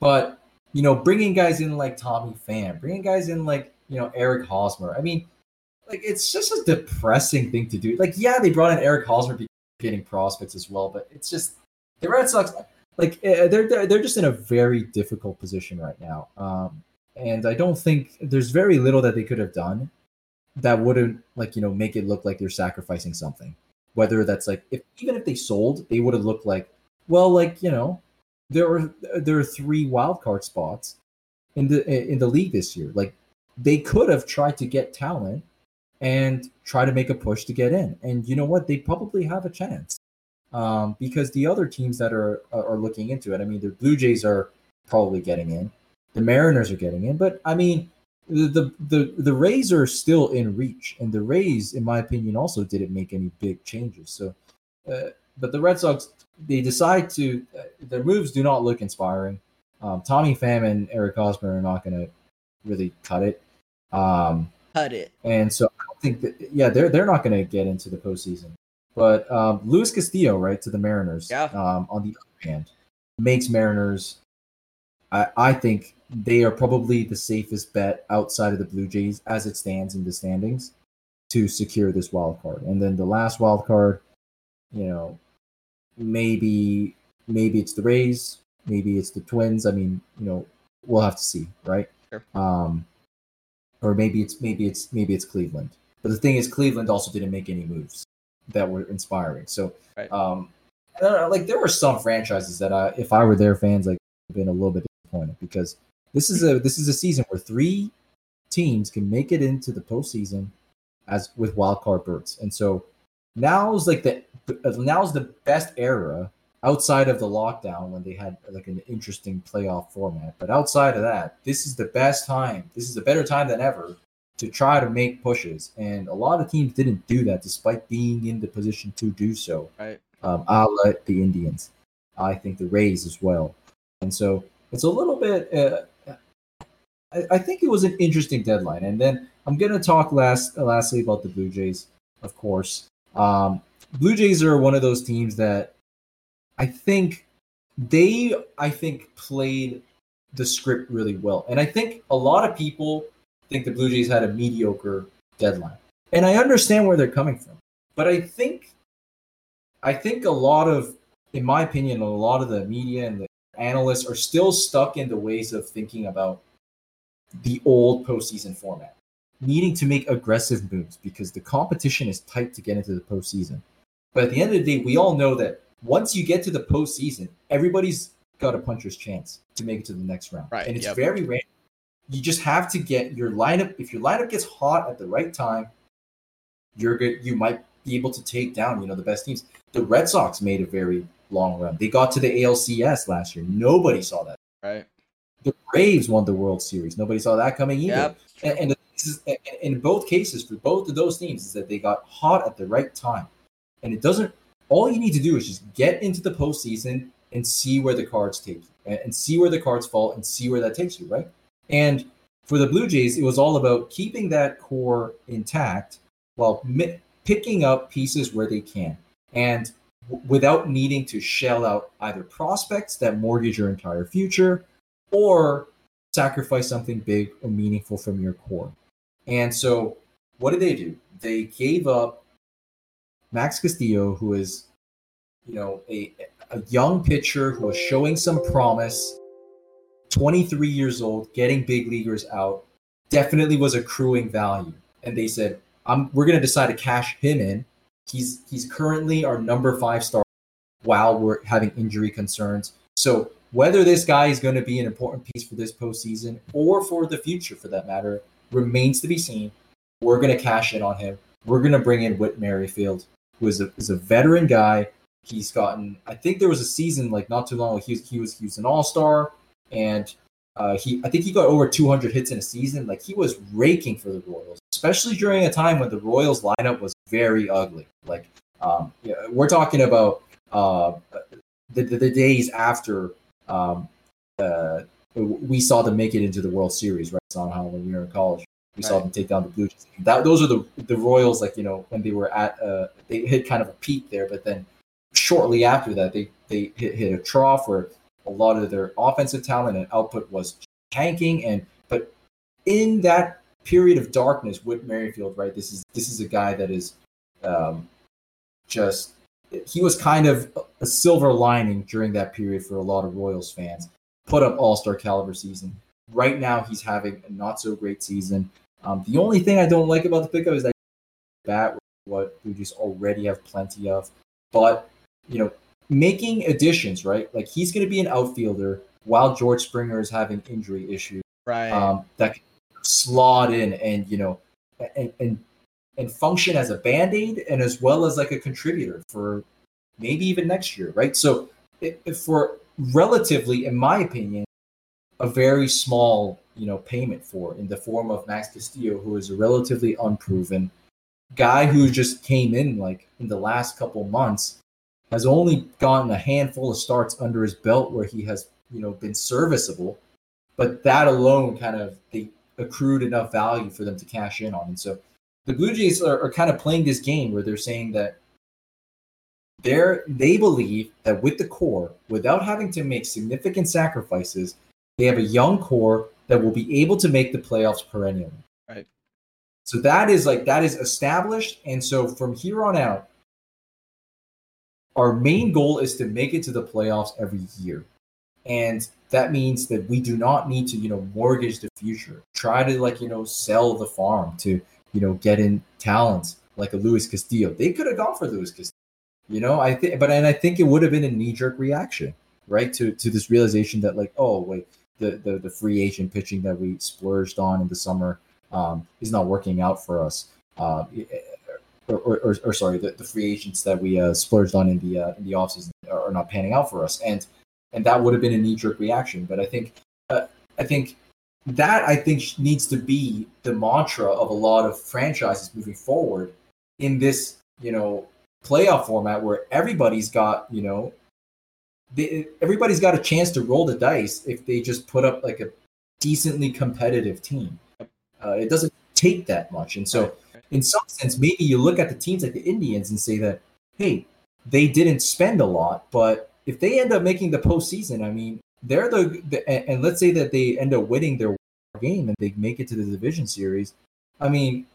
But, you know, bringing guys in like Tommy Pham, bringing guys in like, you know, Eric Hosmer. I mean, like it's just a depressing thing to do. Like, yeah, they brought in Eric Hosmer getting prospects as well, but it's just the Red Sox like they're they're, they're just in a very difficult position right now. Um, and I don't think there's very little that they could have done that wouldn't like you know make it look like they're sacrificing something. Whether that's like if even if they sold, they would have looked like well, like you know, there are there are three wild card spots in the in the league this year. Like they could have tried to get talent and try to make a push to get in. And you know what? They probably have a chance um, because the other teams that are are looking into it. I mean, the Blue Jays are probably getting in. The Mariners are getting in, but I mean, the the the Rays are still in reach, and the Rays, in my opinion, also didn't make any big changes. So, uh, but the Red Sox they decide to uh, their moves do not look inspiring. Um, Tommy Pham and Eric Hosmer are not going to really cut it. Um, cut it. And so I don't think that yeah they're they're not going to get into the postseason. But um, Luis Castillo, right, to the Mariners. Yeah. Um, on the other hand, makes Mariners. I, I think they are probably the safest bet outside of the Blue Jays as it stands in the standings to secure this wild card. And then the last wild card, you know, maybe maybe it's the Rays, maybe it's the Twins. I mean, you know, we'll have to see, right? Sure. Um, or maybe it's maybe it's maybe it's Cleveland. But the thing is, Cleveland also didn't make any moves that were inspiring. So, right. um, know, like there were some franchises that I, if I were their fans, like been a little bit disappointed because this is a this is a season where three teams can make it into the postseason as with wild card berths, and so now's like the now's the best era outside of the lockdown when they had like an interesting playoff format. But outside of that, this is the best time. This is a better time than ever to try to make pushes. And a lot of teams didn't do that despite being in the position to do so. Right. Um, I'll let the Indians. I think the Rays as well. And so it's a little bit. Uh, I, I, think it was an interesting deadline. And then I'm going to talk last, lastly about the Blue Jays, of course. Um, Blue Jays are one of those teams that I think they, I think, played the script really well. And I think a lot of people think the Blue Jays had a mediocre deadline. And I understand where they're coming from. But I think I think a lot of in my opinion, a lot of the media and the analysts are still stuck in the ways of thinking about the old postseason format, needing to make aggressive moves because the competition is tight to get into the postseason. But at the end of the day, we all know that once you get to the postseason, everybody's got a puncher's chance to make it to the next round. Right. And it's yep. very random you just have to get your lineup. If your lineup gets hot at the right time, you're good. You might be able to take down, you know, the best teams. The Red Sox made a very long run. They got to the ALCS last year. Nobody saw that. Right. The Braves won the World Series. Nobody saw that coming either. Yep. And, and is, in both cases, for both of those teams, is that they got hot at the right time. And it doesn't. All you need to do is just get into the postseason and see where the cards take you, and, see where the cards fall, and see where that takes you. Right. And for the Blue Jays, it was all about keeping that core intact while mi- picking up pieces where they can and w- without needing to shell out either prospects that mortgage your entire future or sacrifice something big or meaningful from your core. And so, what did they do? They gave up Max Castillo, who is, you know, a, a young pitcher who was showing some promise 23 years old, getting big leaguers out, definitely was accruing value. And they said, I'm, we're going to decide to cash him in. He's he's currently our number five star. while we're having injury concerns. So whether this guy is going to be an important piece for this postseason or for the future, for that matter, remains to be seen. We're going to cash in on him. We're going to bring in Whit Merrifield, who is a, is a veteran guy. He's gotten, I think there was a season like not too long. He was he was, he was an all star, and uh, he I think he got over 200 hits in a season. Like he was raking for the Royals, especially during a time when the Royals lineup was very ugly. Like um, yeah, we're talking about uh, the, the, the days after um, uh, we saw them make it into the World Series, right? Somehow when we were in college, we right. saw them take down the Blue Jays. That those are the the Royals, like you know, when they were at uh, they hit kind of a peak there, but then shortly after that, they they hit, hit a trough where a lot of their offensive talent and output was tanking, and but in that period of darkness with Merrifield, right? This is this is a guy that is um, just he was kind of a silver lining during that period for a lot of Royals fans. Put up All Star caliber season. Right now, he's having a not so great season. Um, the only thing I don't like about the pickup is that bat what we just already have plenty of. But you know, making additions, right? Like he's going to be an outfielder while George Springer is having injury issues. Right. Um, that can slot in and you know, and and and function as a band-aid and as well as like a contributor for maybe even next year right so if for relatively in my opinion a very small you know payment for in the form of max castillo who is a relatively unproven guy who just came in like in the last couple months has only gotten a handful of starts under his belt where he has you know been serviceable but that alone kind of they accrued enough value for them to cash in on. And so the Blue Jays are, are kind of playing this game where they're saying that they're they believe that with the core, without having to make significant sacrifices, they have a young core that will be able to make the playoffs perennially. Right. So that is like that is established, and so from here on out, our main goal is to make it to the playoffs every year. And that means that we do not need to, you know, mortgage the future. Try to like, you know, sell the farm to you know, get in talents like a Luis Castillo. They could have gone for Luis Castillo. You know, I think, but and I think it would have been a knee jerk reaction, right, to to this realization that like, oh wait, the the, the free agent pitching that we splurged on in the summer um, is not working out for us. Uh, or, or, or, or, sorry, the, the free agents that we uh, splurged on in the uh, in the offseason are not panning out for us, and and that would have been a knee jerk reaction. But I think uh, I think that I think needs to be the mantra of a lot of franchises moving forward in this, you know, playoff format where everybody's got, you know, they, everybody's got a chance to roll the dice if they just put up like a decently competitive team. Uh, it doesn't take that much, and so in some sense, maybe you look at the teams like the Indians and say that, hey, they didn't spend a lot, but if they end up making the postseason, I mean, they're the, the and let's say that they end up winning their game and they make it to the division series. I mean,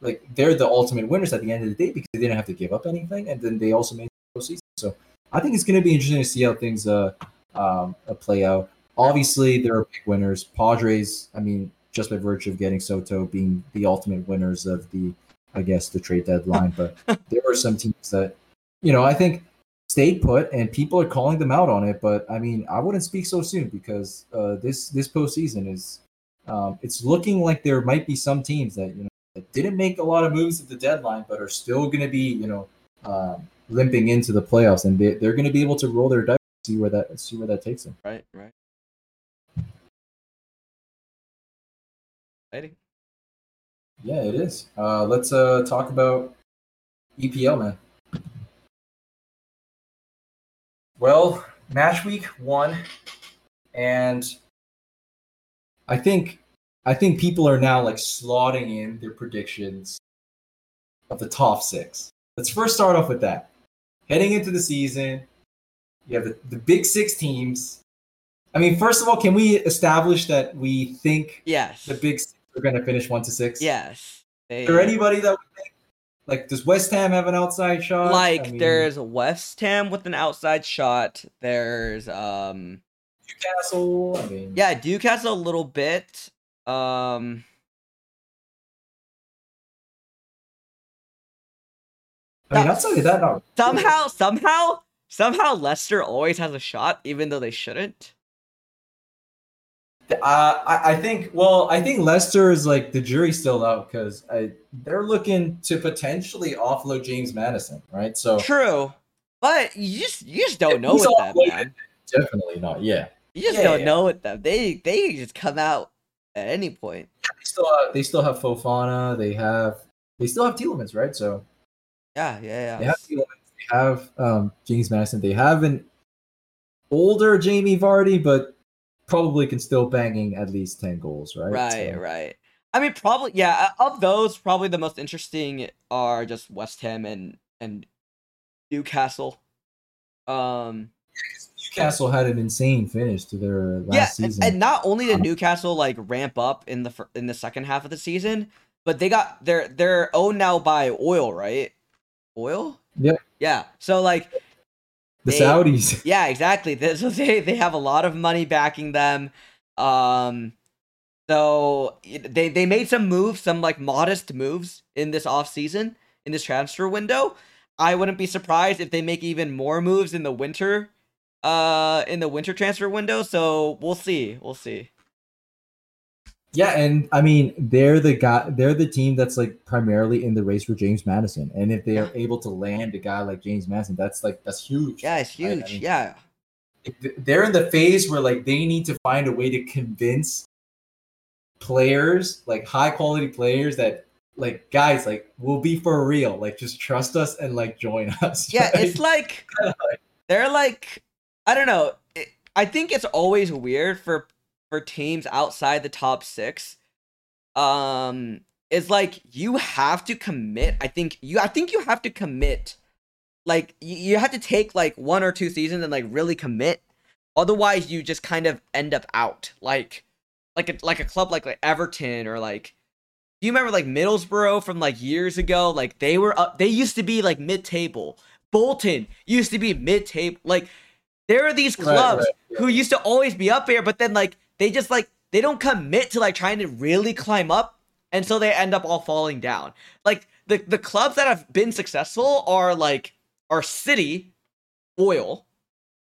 like they're the ultimate winners at the end of the day because they didn't have to give up anything, and then they also made the postseason. So I think it's going to be interesting to see how things uh, um, uh, play out. Obviously, there are big winners. Padres, I mean, just by virtue of getting Soto being the ultimate winners of the, I guess, the trade deadline. But there are some teams that, you know, I think stayed put, and people are calling them out on it. But I mean, I wouldn't speak so soon because uh, this this postseason is um, it's looking like there might be some teams that you know that didn't make a lot of moves at the deadline, but are still going to be you know um, limping into the playoffs, and they, they're going to be able to roll their dice, see where that see where that takes them. Right, right. Exciting. Yeah, it is. Uh, let's uh, talk about EPL, man. Well, match week one, and I think I think people are now like slotting in their predictions of the top six. Let's first start off with that. Heading into the season, you have the, the big six teams. I mean, first of all, can we establish that we think yes the big six are going to finish one to six? Yes. They, Is there anybody that we think like, does West Ham have an outside shot? Like, I mean, there's West Ham with an outside shot. There's um Newcastle. I mean, yeah, Newcastle a little bit. Um. I mean, outside of that, not somehow, somehow, somehow Leicester always has a shot, even though they shouldn't. Uh, I, I think. Well, I think Leicester is like the jury's still out because they're looking to potentially offload James Maddison, right? So true, but you just you just don't know with them, man. Definitely not. Yeah, you just yeah, don't yeah. know with them. They they just come out at any point. They still have, they still have Fofana. They have they still have Tielemans, right? So yeah, yeah, yeah. They have. They have um, James Maddison. They have an older Jamie Vardy, but probably can still banging at least 10 goals, right? Right, So- right. I mean, probably yeah. uh, Of those, probably the most interesting are just West Ham and and Newcastle. Um, Newcastle had an insane finish to their last yeah, season. and not only did Um, Newcastle like ramp up in the in the second half of the season, but they got they're they're owned now by oil, right? Oil. Yeah. Yeah. So like the they- Saudis. Yeah, exactly. So they they have a lot of money backing them. Um so they they made some moves, some like modest moves in this off season, in this transfer window. I wouldn't be surprised if they make even more moves in the winter uh in the winter transfer window, so we'll see. We'll see. Yeah, and I mean they're the guy they're the team that's like primarily in the race for James Maddison. And if they are able to land a guy like James Maddison, that's like that's huge. Yeah, it's right? I huge. mean, yeah. they're in the phase where like they need to find a way to convince players like high quality players that like guys like we'll be for real like just trust us and like join us Yeah, right? it's like they're like I don't know. It, I think it's always weird for for teams outside the top six. Um, it's like you have to commit. I think you. I think you have to commit. Like you, you have to take like one or two seasons and like really commit. Otherwise, you just kind of end up out. Like, like a like a club like like Everton or like. Do you remember like Middlesbrough from like years ago? Like they were up. They used to be like mid table. Bolton used to be mid table. Like there are these Right, clubs right, who used to always be up there, but then like they just like they don't commit to like trying to really climb up, and so they end up all falling down. Like the the clubs that have been successful are like are City, Oil,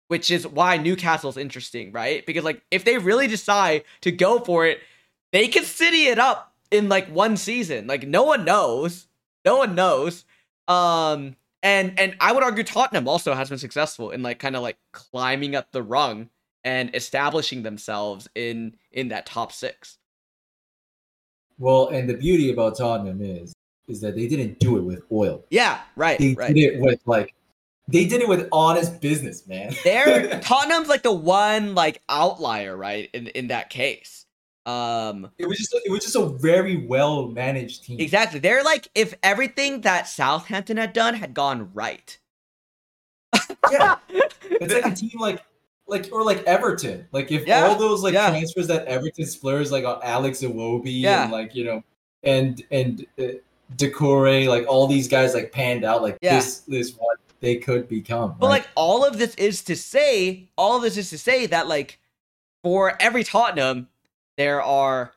which is why Newcastle's interesting, right? Because like if they really decide to go for it, they can city it up in like one season. Like no one knows. No one knows. Um and and I would argue Tottenham also has been successful in like kind of like climbing up the rung and establishing themselves in in that top 6. well and the beauty about tottenham is is that they didn't do it with oil Yeah, right, they right. did it with like they did it with honest business man They're Tottenham's like the one like outlier, right? In in that case. Um it was just it was just a very well managed team Exactly. They're like if everything that Southampton had done had gone right. yeah it's like a team like like or like Everton. Like if Yeah, all those like yeah. transfers that Everton splurged like on Alex Iwobi Yeah. and like you know and and uh, Decore like all these guys like panned out like this is what they could become. But right? like all of this is to say, all of this is to say that like for every Tottenham, there are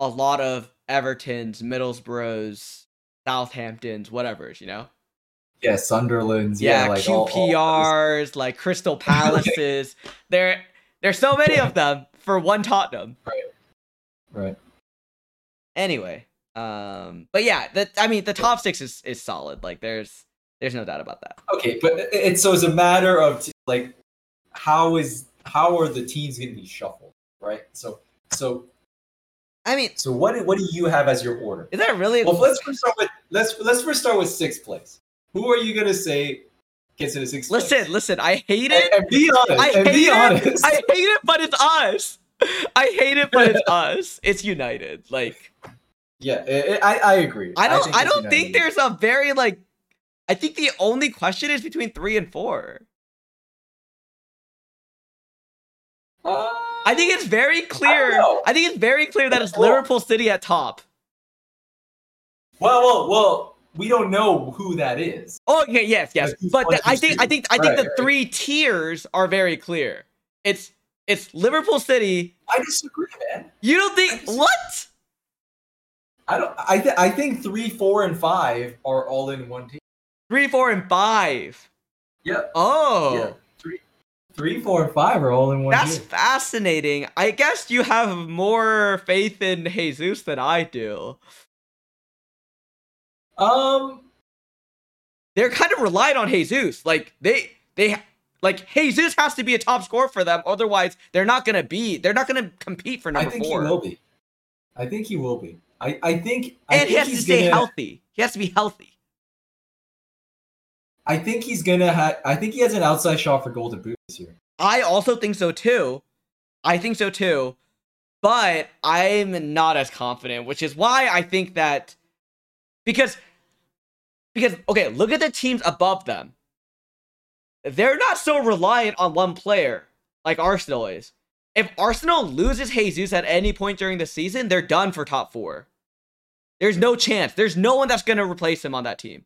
a lot of Evertons, Middlesbroughs, Southamptons, whatever's, you know? Yeah, Sunderland's Yeah, yeah, like all- all QPRs, like Crystal Palaces. there there's so many of them for one Tottenham. right. Right. Anyway, um but yeah, that I mean the top 6 is is solid. Like there's there's no doubt about that. Okay, but it- it's so it's a matter of like how is how are the teams going to be shuffled, right? So so I mean, so what what do you have as your order? is that really Well, let's first start with let's let's first start with sixth place. Who are you gonna say gets into sixth place? Listen, listen, I hate it. and be honest. I and hate be it. honest. I hate it, but it's us. I hate it, but it's us. It's United. Like yeah, i I I agree. I don't. think I, don't think there's a very like. I think the only question is between three and four. Uh, I think it's very clear. know. I, think it's very clear that it's Well- Liverpool City at top. well, well, well. We don't know who that is. Oh, yeah, yes, yes. Like, But the, I think? I think I think Right, the right. three tiers are very clear. It's it's Liverpool City. I disagree, man. You don't think what? I don't. I th- I think three, four, and five are all in one team. Three, four, and five. Yeah. Oh. Yeah. Three, three, four, and five are all in one. That's fascinating. I guess you have more faith in Jesus than I do. Um, They're kind of relied on Jesus. Like they they like Jesus has to be a top scorer for them. Otherwise, they're not gonna be. They're not gonna compete for number I think four. he will be. I think he will be. I, I think. I and think he has to stay gonna, healthy. He has to be healthy. I think he's gonna have. I think he has an outside shot for Golden Boot this year. I also think so too. I think so too. But I'm not as confident, which is why I think that because because okay, look at the teams above them. They're not so reliant on one player like Arsenal is. If Arsenal loses Jesus at any point during the season, they're done for top 4. There's no chance. There's no one that's going to replace him on that team.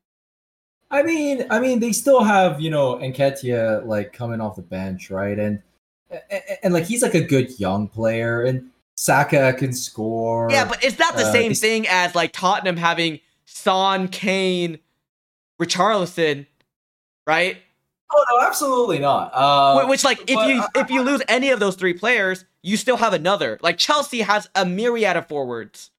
I mean, I mean, they still have you know Nketiah like coming off the bench, right? And, and and like he's like a good young player, and Saka can score. Yeah, but it's not the uh, same thing as like Tottenham having Son, Kane, Richarlison, right? oh no, absolutely not. Uh, Which, like, if but you if you lose any of those three players, you still have another. Like Chelsea has a myriad of forwards.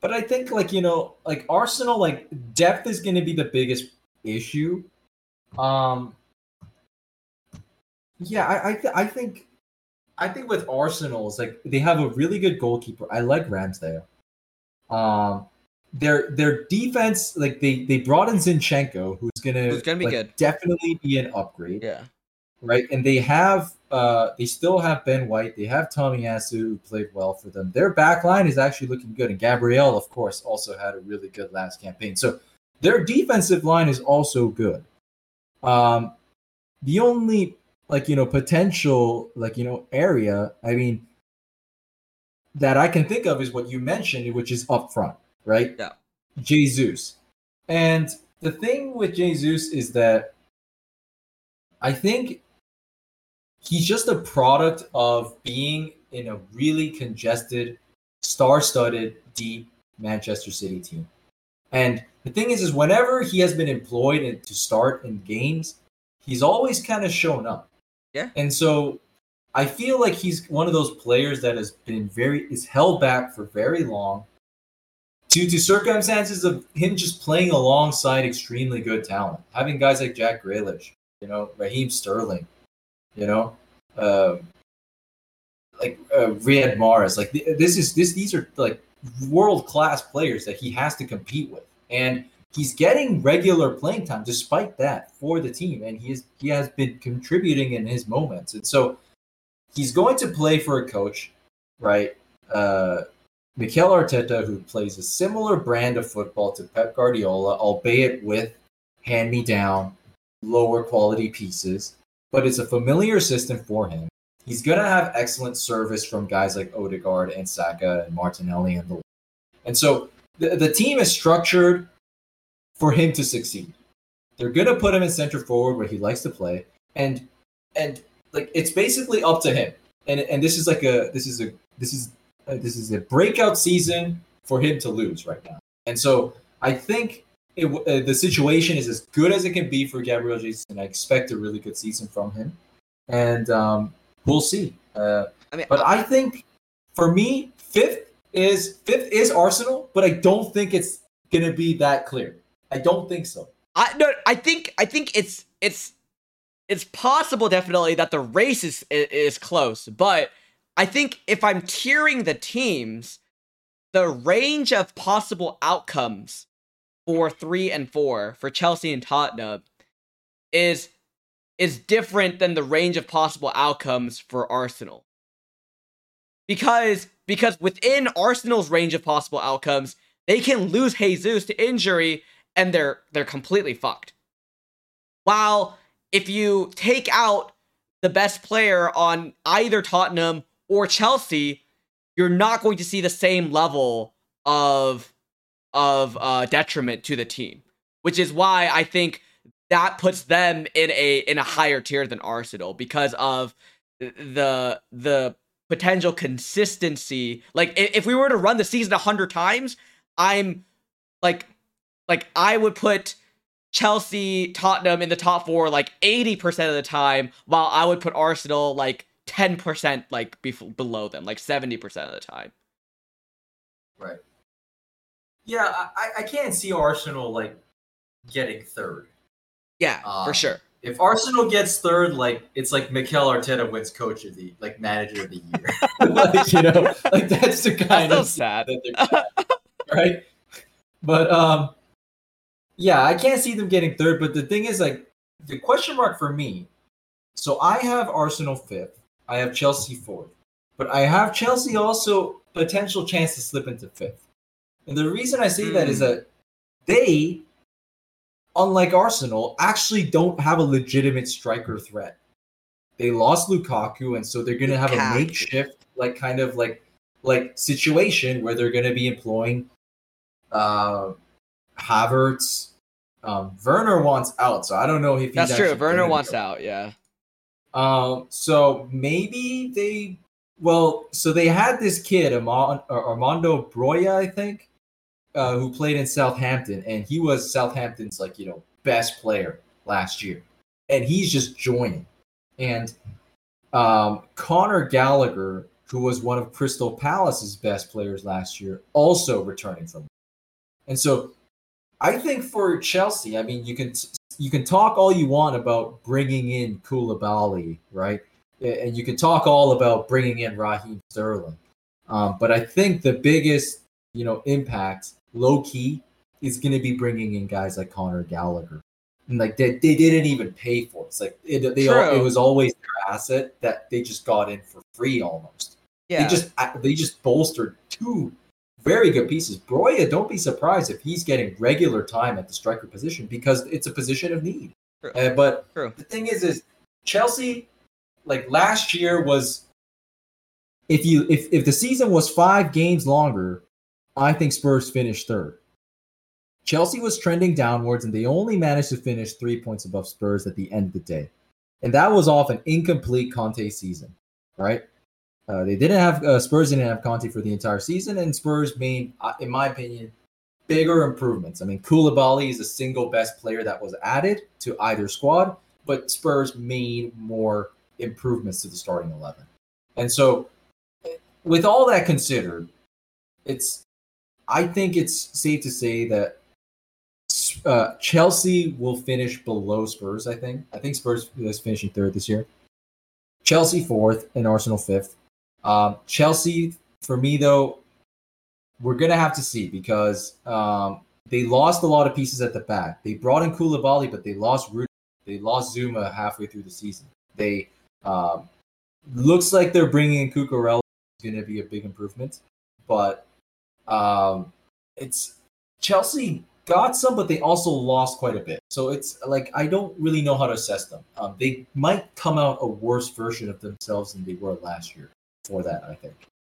But I think like you know, like Arsenal, like depth is going to be the biggest issue. Um, yeah, I I, th- I think I think with Arsenal, it's like they have a really good goalkeeper. I like Ramsdale. Um, their their defense, like they they brought in Zinchenko, who's gonna Who's gonna be like, good. definitely be an upgrade Yeah. right? And they have uh they still have Ben White, they have Tomiyasu who played well for them. Their back line is actually looking good. And Gabriel, of course, also had a really good last campaign. So their defensive line is also good. Um the only like you know potential like you know area, I mean that I can think of is what you mentioned, which is up front, right? Yeah. Jesus. And the thing with Jesus is that I think he's just a product of being in a really congested, star-studded, deep Manchester City team. And the thing is, is whenever he has been employed to start in games, he's always kind of shown up. Yeah. And so I feel like he's one of those players that has been very is held back for very long due to circumstances of him just playing alongside extremely good talent, having guys like Jack Grealish, you know, Raheem Sterling, you know, um, like uh, Riyad Mahrez. Like th- this is this these are like world class players that he has to compete with, and he's getting regular playing time despite that for the team, and he is he has been contributing in his moments, and so he's going to play for a coach, right? Uh, Mikel Arteta, who plays a similar brand of football to Pep Guardiola, albeit with hand me down, lower quality pieces, but it's a familiar system for him. He's going to have excellent service from guys like Odegaard and Saka and Martinelli and the and so the, the team is structured for him to succeed. They're going to put him in center forward where he likes to play, and and like it's basically up to him. And and this is like a this is a this is this is a breakout season for him to lose right now. And so I think it, uh, the situation is as good as it can be for Gabriel Jesus, and I expect a really good season from him. And um, we'll see. Uh, I mean, but I think for me, fifth is fifth is Arsenal, but I don't think it's gonna be that clear. I don't think so. I no, I think I think it's it's it's possible definitely that the race is is close, but I think if I'm tiering the teams, the range of possible outcomes for 3 and 4 for Chelsea and Tottenham is is different than the range of possible outcomes for Arsenal. Because because within Arsenal's range of possible outcomes, they can lose Jesus to injury and they're they're completely fucked. While if you take out the best player on either Tottenham or Chelsea, you're not going to see the same level of of uh, detriment to the team, which is why I think that puts them in a in a higher tier than Arsenal because of the the potential consistency. Like if we were to run the season a hundred times, I'm like like I would put Chelsea, Tottenham in the top four like 80% of the time, while I would put Arsenal like 10% like bef- below them, like 70% of the time. Right. Yeah, I, I can't see Arsenal like getting third. Yeah, Um, for sure. If Arsenal gets third, like it's like Mikel Arteta wins coach of the like manager of the year. like, you know, like that's the That's kind so of sad. that they're right? But um yeah, I can't see them getting third, but the thing is like the question mark for me. So I have Arsenal fifth. I have Chelsea fourth. But I have Chelsea also potential chance to slip into fifth. And the reason I say that is Hmm. that they unlike Arsenal actually don't have a legitimate striker threat. They lost Lukaku and so they're going to have a makeshift like kind of like like situation where they're going to be employing uh, Havertz. Um, Werner wants out, so I don't know if he's That's true. Werner wants a- out, yeah. Um, so maybe they, well, so they had this kid, Armand, Armando Broja, I think, uh, who played in Southampton, and he was Southampton's like you know best player last year, and he's just joining, and um, Conor Gallagher, who was one of Crystal Palace's best players last year, also returning from, and so I think for Chelsea, I mean, you can you can talk all you want about bringing in Koulibaly, right? And you can talk all about bringing in Raheem Sterling, um, but I think the biggest you know impact, low key, is going to be bringing in guys like Conor Gallagher, and like they, they didn't even pay for it. It's like it, they all, it was always their asset that they just got in for free almost. Yeah. They just they just bolstered two very good pieces. Broja, don't be surprised if he's getting regular time at the striker position because it's a position of need. Uh, but True. the thing is, is Chelsea like last year was if you if if the season was five games longer, I think Spurs finished third. Chelsea was trending downwards, and they only managed to finish three points above Spurs at the end of the day, and that was off an incomplete Conte season, right? Uh, they didn't have uh, Spurs didn't have Conte for the entire season, and Spurs made, uh, in my opinion, bigger improvements. I mean, Koulibaly is the single best player that was added to either squad, but Spurs made more improvements to the starting eleven, and so with all that considered, it's I think it's safe to say that uh, Chelsea will finish below Spurs. I think I think Spurs is finishing third this year. Chelsea fourth and Arsenal fifth. Um, Chelsea, for me though, we're gonna have to see because um, they lost a lot of pieces at the back. They brought in Koulibaly, but they lost Rudy. They lost Zouma halfway through the season. They um, looks like they're bringing in Cucurella. Is to be a big improvement, but um, it's Chelsea got some, but they also lost quite a bit. So it's like I don't really know how to assess them. Um, they might come out a worse version of themselves than they were last year for that, I think.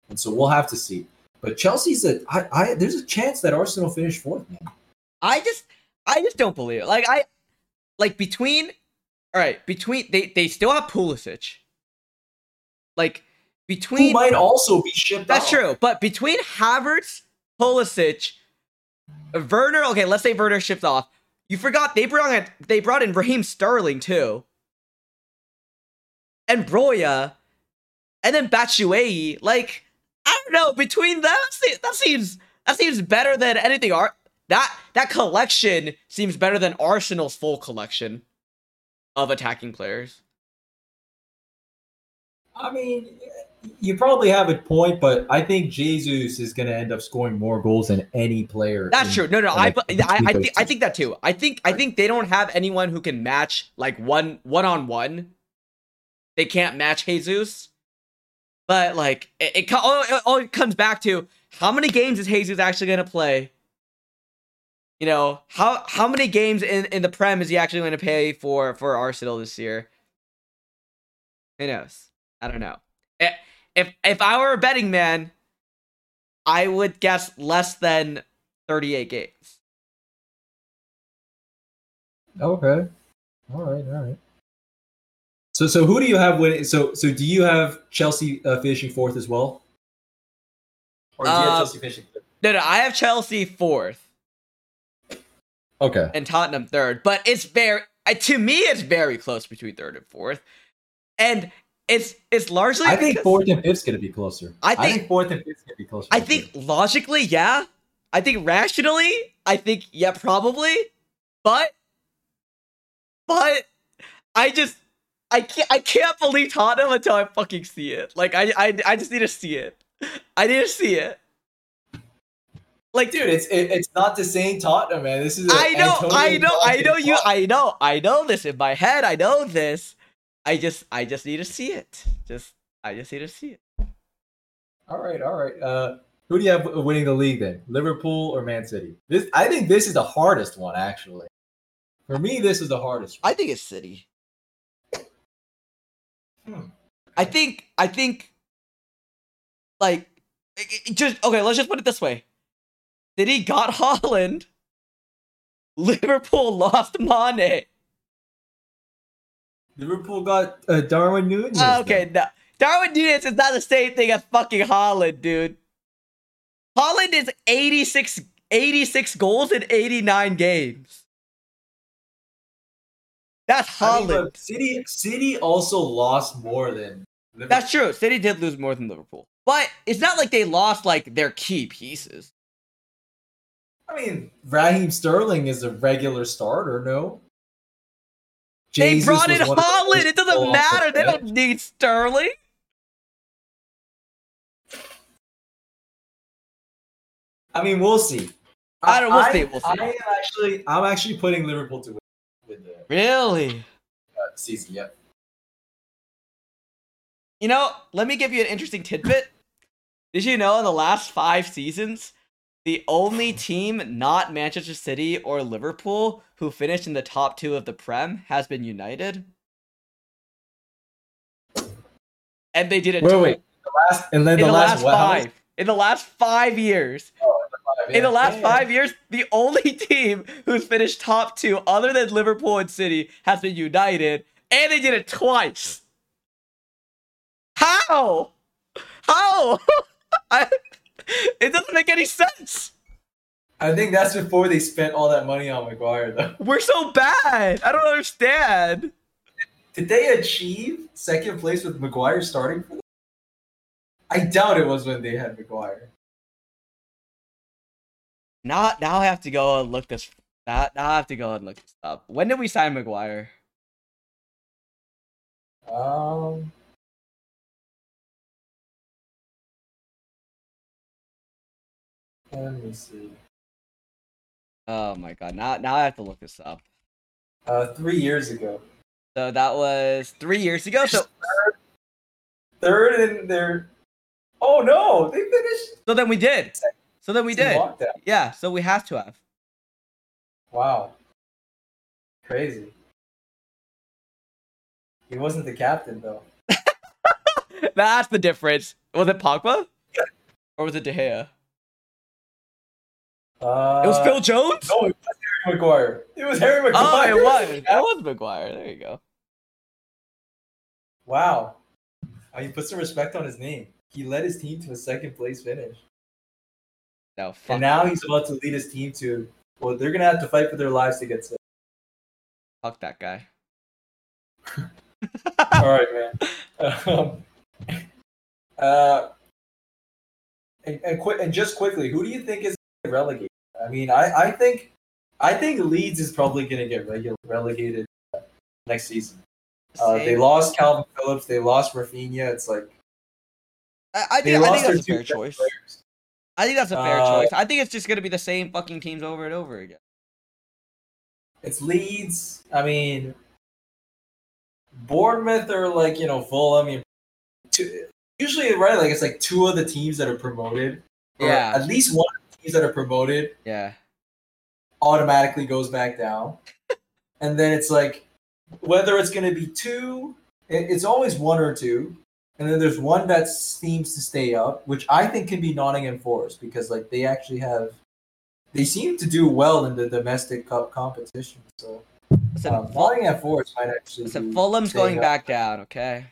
And so we'll have to see. But Chelsea's a I, I there's a chance that Arsenal finish fourth, man. I just I just don't believe it. Like I like between all right, between they they still have Pulisic. Like Who between might also be shipped That's out. true, but between Havertz, Pulisic, Werner, okay, let's say Werner shipped off. You forgot they brought in, they brought in Raheem Sterling too. And Broja, and then Batshuayi. Like, I don't know, between them, that seems that seems better than anything. art that that collection seems better than Arsenal's full collection of attacking players. I mean, you probably have a point, but I think Jesus is going to end up scoring more goals than any player. That's in- true. No, no, I, like, I, I, think, I think that too. I think, I think they don't have anyone who can match like one, one on one. They can't match Jesus, but like it, it, all, oh, it oh, all comes back to how many games is Jesus actually going to play? You know how how many games in, in the Prem is he actually going to pay for for Arsenal this year? Who knows? I don't know. Eh, if if I were a betting man, I would guess less than 38 games. Okay. All right. All right. So, so who do you have winning? So, so do you have Chelsea uh, finishing fourth as well, or do you have Uh, Chelsea finishing? Fifth? No, no, I have Chelsea fourth. Okay. And Tottenham third. But it's very to me, it's very close between third and fourth, and it's it's largely. I think fourth and fifth's gonna be closer. I I think, think- fourth and fifth's gonna be closer. I think logically, yeah. I think rationally, I think yeah, probably. But but I just I can't I can't believe Tottenham until I fucking see it. Like I I I just need to see it. I need to see it. Like dude, it's it, it's not the same Tottenham, man. This is. a I know, Antonio I know, I know you. I know, I know this in my head. I know this. I just, I just need to see it. Just, I just need to see it. All right, all right. Uh, who do you have winning the league then? Liverpool or Man City? This, I think this is the hardest one actually. For me, this is the hardest. One. I think it's City. Hmm. I think, I think, like, it- it just okay. Let's just put it this way: Did he got Haaland. Liverpool lost Mane. Liverpool got uh, Darwin Nunez. Okay, no. Darwin Nunez is not the same thing as fucking Haaland, dude. Haaland is 86, 86 goals in 89 games. That's I mean, City City also lost more than. Liverpool. That's true. City did lose more than Liverpool. But it's not like they lost like their key pieces. I mean, Raheem Sterling is a regular starter. No. They Jesus brought in one of the Haaland. It doesn't matter. the They don't need Sterling. I mean, we'll see. I don't- we'll see, we'll see. I am actually, I'm actually putting Liverpool to win Really? uh, season. Yep. You know, let me give you an interesting tidbit. Did you know in the last five seasons, the only team not Manchester City or Liverpool who finished in the top two of the Prem has been United? And they did it Wait, tw- wait. The last, and then in the, the last, what, how many- five. In the last five years. Five, In the last Yeah, five years, the only team who's finished top two, other than Liverpool and City, has been United, and they did it twice. How? How? I, it doesn't make any sense. I think that's before they spent all that money on Maguire, though. We're so bad. I don't understand. Did they achieve second place with Maguire starting for them? I doubt it was when they had Maguire. Now, now I have to go and look this. Now, now I have to go and look this up. When did we sign Maguire? Um. Let me see. Oh my god! Now, now I have to look this up. Uh, three years ago. So that was three years ago. So, Third in their. Oh no! They finished. so then we did. So then we in did. Yeah. So we have to have. Wow. Crazy. He wasn't the captain though. That's the difference. Was it Pogba? Or was it De Gea? Uh, It was Phil Jones? No, it was Harry Maguire. It was Harry oh, Maguire. it was. It was Maguire. There you go. Wow. Oh, he put some respect on his name. He led his team to a second place finish. No, fuck. And now he's about to lead his team to well, they're gonna have to fight for their lives to get to. fuck that guy. All right, man. Um, uh, and and, qui- and just quickly, who do you think is relegated? I mean, I, I think I think Leeds is probably gonna get regu- relegated next season. Uh, they lost Kalvin Phillips. They lost Rafinha. It's like I, I think, I think that's a fair choice. players. I think that's a fair Uh, choice. I think it's just gonna be the same fucking teams over and over again. It's Leeds. I mean, Bournemouth are like you know Fulham. You two, usually, right? Like it's like two of the teams that are promoted. Yeah. At least one of the teams that are promoted Yeah. automatically goes back down, and then it's like whether it's going to be two. it- It's always one or two, and then there's one that seems to stay up, which I think can be Nottingham Forest because like they actually have. They seem to do well in the domestic cup competition, so Listen, um, Ful- Nottingham Forest might actually. listen be Fulham's going up. back down. Okay.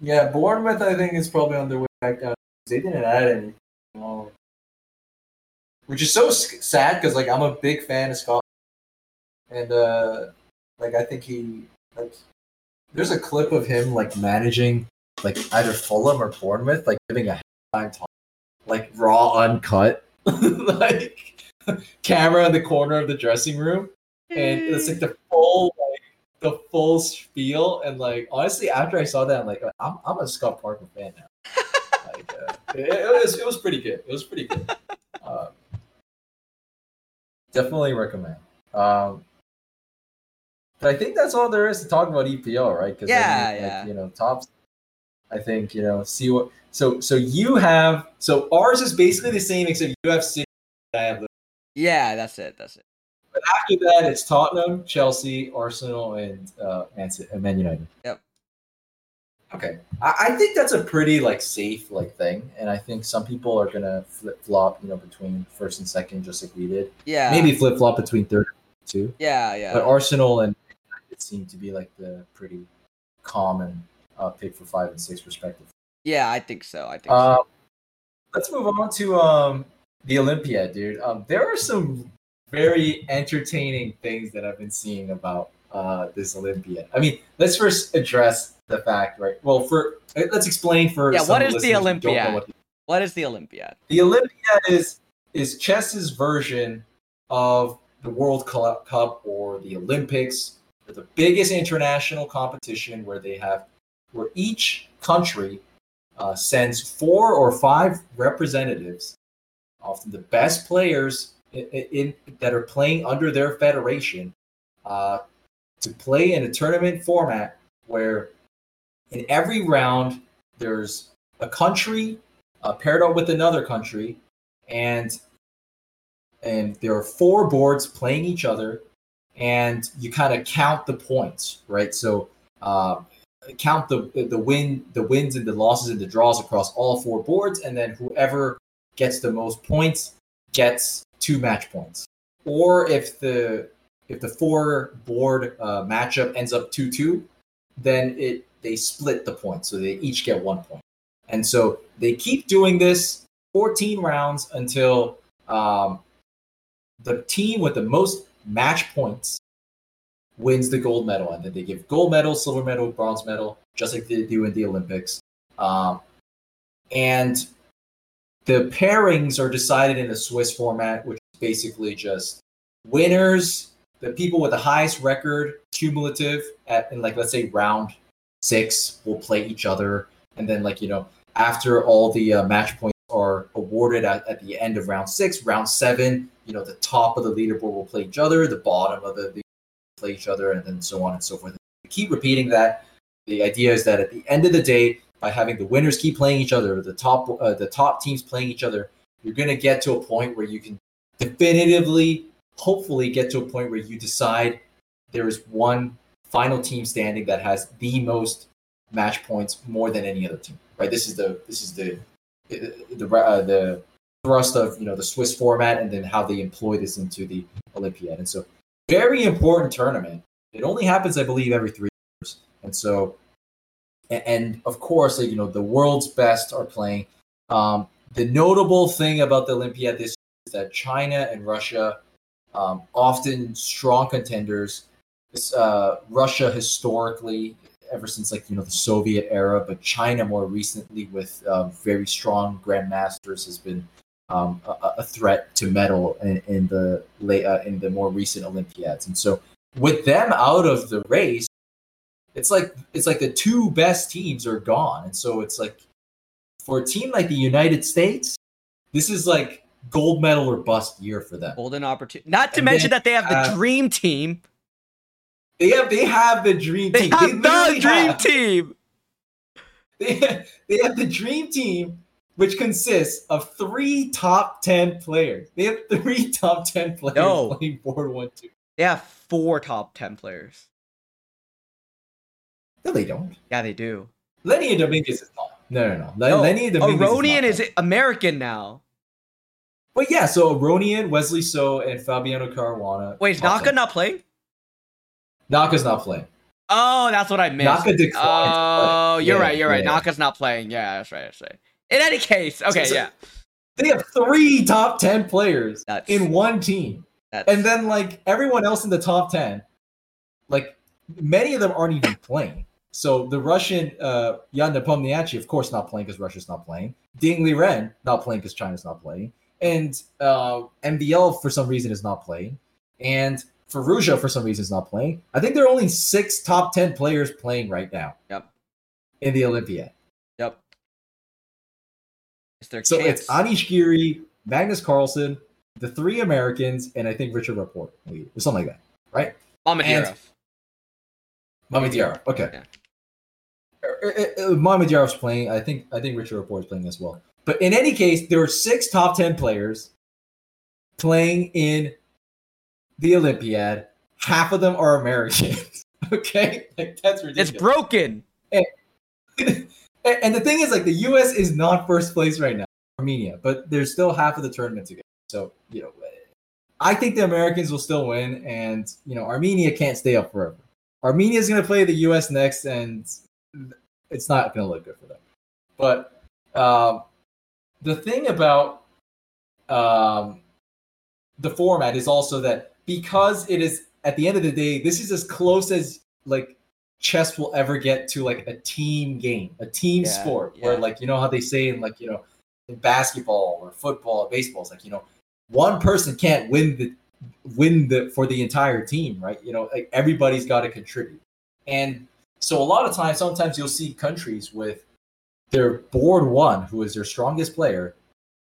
Yeah, Bournemouth, I think, is probably on their way back down. They didn't add anything, which is so sad because, like, I'm a big fan of Scott and uh, like I think he like there's a clip of him like managing like either Fulham or Bournemouth, like giving a halftime talk, like raw, uncut, like camera in the corner of the dressing room, and it's like the full like the full spiel. And like honestly, after I saw that, I'm like, I'm, I'm a Scott Parker fan now. like, uh, it, it was it was pretty good. It was pretty good. Um, definitely recommend. Um, but I think that's all there is to talk about EPL, right? Because Yeah, like, yeah. You know, tops. I think you know. See what. So so you have so ours is basically the same except you have City. I have. Yeah, that's it. That's it. But after that, it's Tottenham, Chelsea, Arsenal, and uh, and Man United. Yep. Okay, I, I think that's a pretty like safe like thing, and I think some people are gonna flip flop, you know, between first and second, just like we did. Yeah. Maybe flip flop between third and two. Yeah, yeah. But Arsenal and seem to be like the pretty common uh, pick for five and six respectively. yeah, I think so. I think so. Um, let's move on to um, the Olympiad, dude. Um, there are some very entertaining things that I've been seeing about uh, this Olympiad. I mean, let's first address the fact, right? Well, for uh, let's explain for Yeah, what is the listeners who don't know Olympiad? what What is the Olympiad? the Olympiad is is chess's version of the World Cup or the Olympics, the biggest international competition where they have where each country uh, sends four or five representatives, often the best players in, in that are playing under their federation, uh, to play in a tournament format where in every round there's a country uh, paired up with another country, and and there are four boards playing each other, and you kind of count the points, right? So uh, count the the win the wins and the losses and the draws across all four boards, and then whoever gets the most points gets two match points. Or if the if the four board uh, matchup ends up two two, then it they split the points, so they each get one point. And so they keep doing this 14 rounds until um, the team with the most match points wins the gold medal. And then they give gold medal, silver medal, bronze medal, just like they do in the Olympics. Um, and the pairings are decided in a Swiss format, which is basically just winners, the people with the highest record, cumulative, at in like let's say round six will play each other, and then like you know after all the uh, match points are awarded at, at the end of round six, round seven, you know the top of the leaderboard will play each other, the bottom of the, play each other, and then so on and so forth. Keep repeating that. The idea is that at the end of the day, by having the winners keep playing each other, the top uh, the top teams playing each other, you're going to get to a point where you can definitively, hopefully, get to a point where you decide there is one final team standing that has the most match points more than any other team. Right? This is the this is the the uh, the thrust of you know the Swiss format, and then how they employ this into the Olympiad. And so, very important tournament. It only happens, I believe, every three years, and so and, of course, you know, the world's best are playing. Um, the notable thing about the Olympiad this year is that China and Russia, um, often strong contenders. Uh, Russia historically, ever since like you know the Soviet era, but China more recently with um, very strong grandmasters has been um, a, a threat to medal in, in the late uh, in the more recent Olympiads. And so, with them out of the race, it's like it's like the two best teams are gone, and so it's like for a team like the United States, this is like gold medal or bust year for them. Golden opportunity. Not to And mention then, that they have the uh, dream team. They have they have the dream They team. have the dream have- team. They have, they have the dream team, which consists of three top ten players. They have three top ten players No. playing board one two. They have four top ten players. No, they don't. Yeah, they do. Leinier Dominguez is not. No, no, no. No, Leinier Dominguez Aronian is, is. American now. But yeah, so Aronian, Wesley So, and Fabiano Caruana. Wait, is Naka 10. not playing? Naka's not playing. Oh, that's what I missed. Naka declined Oh, you're Yeah, right. You're right. yeah. Naka's not playing. Yeah, that's right. That's right. In any case, okay, so- yeah. They have three top ten players That's in one team. And then like everyone else in the top ten, like many of them aren't even playing. So the Russian uh Yan Nepomniachtchi, of course, not playing because Russia's not playing. Ding Liren, not playing because China's not playing, and uh, MVL for some reason is not playing, and Firouzja for some reason is not playing. I think there are only six top ten players playing right now. Yep. In the Olympiad. It's So chance. it's Anish Giri, Magnus Carlsen, the three Americans, and I think Richard Rapport, or something like that, right? Mamedyarov. Mamedyarov. Okay. Yeah. Uh, uh, uh, Mamedyarov's playing. I think I think Richard Rapport is playing as well. But in any case, there are six top ten players playing in the Olympiad. Half of them are Americans. okay, like that's ridiculous. It's broken. And and the thing is, like, the U.S. is not first place right now, Armenia, but there's still half of the tournament to go. So, you know, I think the Americans will still win, and you know, Armenia can't stay up forever. Armenia is going to play the U.S. next, and it's not going to look good for them. But um, the thing about um, the format is also that because it is at the end of the day, this is as close as like chess will ever get to like a team game, a team Yeah, sport, where like you know how they say in like you know in basketball or football or baseball, it's like you know one person can't win the win the for the entire team, right? You know, like everybody's got to contribute, and so a lot of times, sometimes you'll see countries with their board one, who is their strongest player,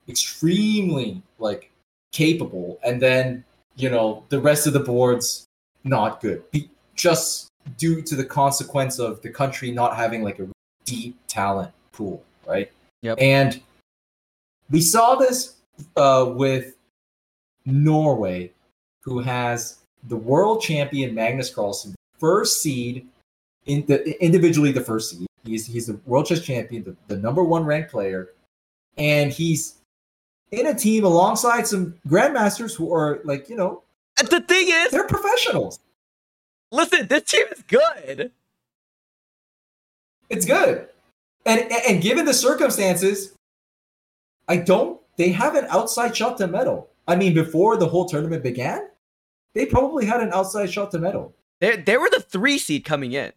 extremely like capable, and then you know the rest of the boards not good, just due to the consequence of the country not having like a deep talent pool, right? Yep. And we saw this uh, with Norway, who has the world champion Magnus Carlsen, first seed in the individually the first seed. He's he's the world chess champion, the, the number one ranked player, and he's in a team alongside some grandmasters who are like you know the thing is, they're professionals. Listen, this team is good. It's good, and and given the circumstances, I don't. They have an outside shot to medal. I mean, before the whole tournament began, they probably had an outside shot to medal. They they were the three seed coming in.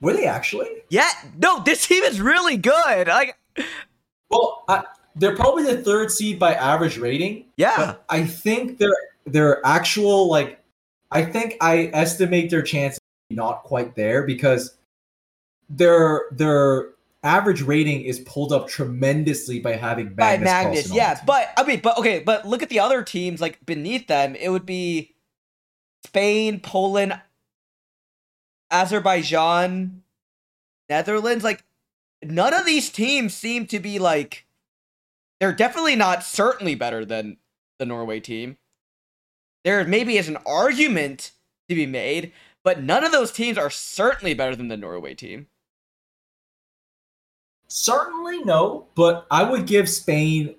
Were they actually? Yeah, no, this team is really good. Like, Well, I, they're probably the third seed by average rating. yeah, But I think their their actual like I think I estimate their chances not quite there because their their average rating is pulled up tremendously by having by Magnus. Magnus. On Yeah, but I mean, but okay, but look at the other teams like beneath them. It would be Spain, Poland, Azerbaijan, Netherlands. Like, none of these teams seem to be like. They're definitely not certainly better than the Norway team. There maybe is an argument to be made, but none of those teams are certainly better than the Norway team. certainly no, but I would give Spain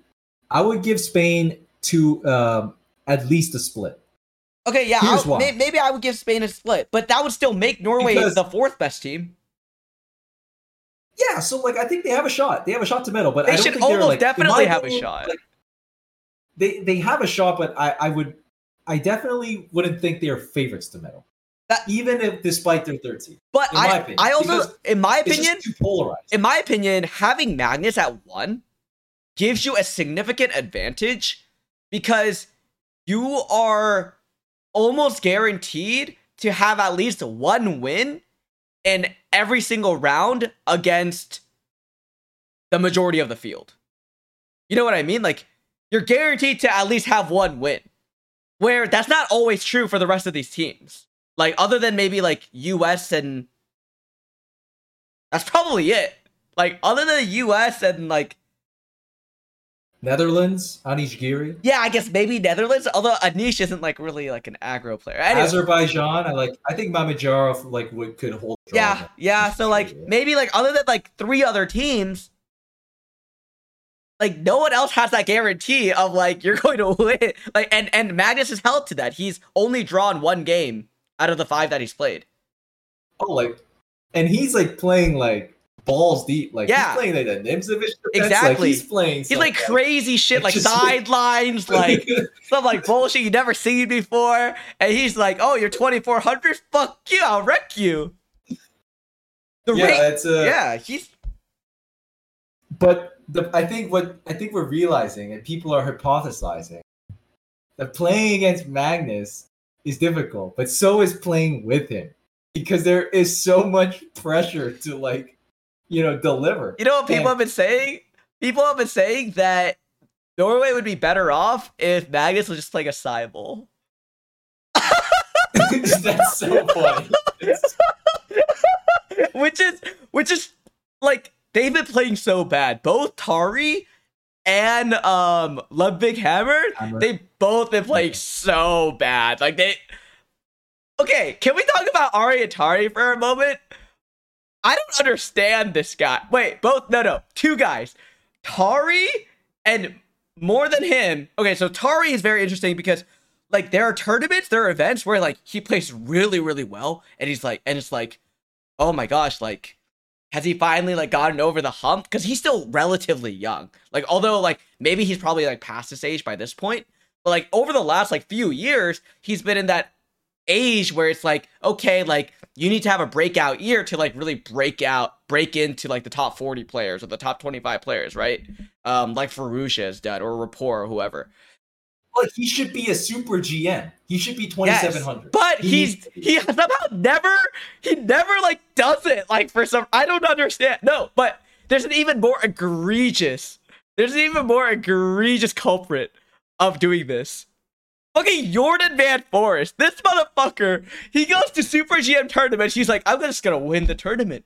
I would give Spain to um, at least a split. Okay, yeah, Here's why. may- maybe I would give Spain a split, but that would still make Norway Because- the fourth best team. Yeah, so like I think they have a shot. They have a shot to medal, but They I don't should think almost like, definitely have a shot. like, they they have a shot, but I I would I definitely wouldn't think they are favorites to medal. That- even if despite their third seed, But I, opinion, I also, in my opinion, polarized. in my opinion, having Magnus at one gives you a significant advantage because you are almost guaranteed to have at least one win in every single round against the majority of the field. You know what I mean? Like, you're guaranteed to at least have one win. Where that's not always true for the rest of these teams. Like, other than maybe like US and that's probably it. Like, other than the US and like, Netherlands, Anish Giri, yeah, I guess maybe Netherlands. Although Anish isn't like really like an aggro player. Anyway, Azerbaijan. I like. I think Mamedyarov like would could hold. yeah, yeah. So like maybe like other than like three other teams, like no one else has that guarantee of like you're going to win. Like and and Magnus is held to that. He's only drawn one game out of the five that he's played. oh like, and he's like playing like balls deep. Like Yeah. he's playing like the Nimzovich defense. Exactly. Like, he's playing. He's like crazy shit, like sidelines, like stuff like bullshit you never seen before. And he's like, "Oh, you're 2400? Fuck you! I'll wreck you." The yeah, rate, a uh, yeah, he's But the, I think what I think we're realizing, and people are hypothesizing, that playing against Magnus is difficult, but so is playing with him because there is so much pressure to like, you know, deliver. You know what people And- have been saying? People have been saying that Norway would be better off if Magnus was just playing a Cybele. That's so funny. Which is which is like they've been playing so bad. Both Tari and um Ludvig Hammer, Hammer. they both been playing so bad. Like they Okay, can we talk about Ari and Tari for a moment? I don't understand this guy. Wait, both no no, two guys. Tari and more than him. Okay, so Tari is very interesting because like there are tournaments, there are events where like he plays really, really well, and he's like, and it's like, oh my gosh, like has he finally like gotten over the hump? Because he's still relatively young. Like, although like maybe he's probably like past his age by this point, but like over the last like few years, he's been in that age where it's like, okay, like you need to have a breakout year to like really break out, break into like the top 40 players or the top 25 players, right? Um, like Firouzja has done or Rapport or whoever. Like he should be a super GM. He should be 2700. Yes, seven hundred. But he's he somehow never he never like does it like for some I don't understand. No, but there's an even more egregious there's an even more egregious culprit of doing this. Fucking Jorden Van Foreest. This motherfucker, he goes to Super GM tournament. He's like, I'm just gonna win the tournament.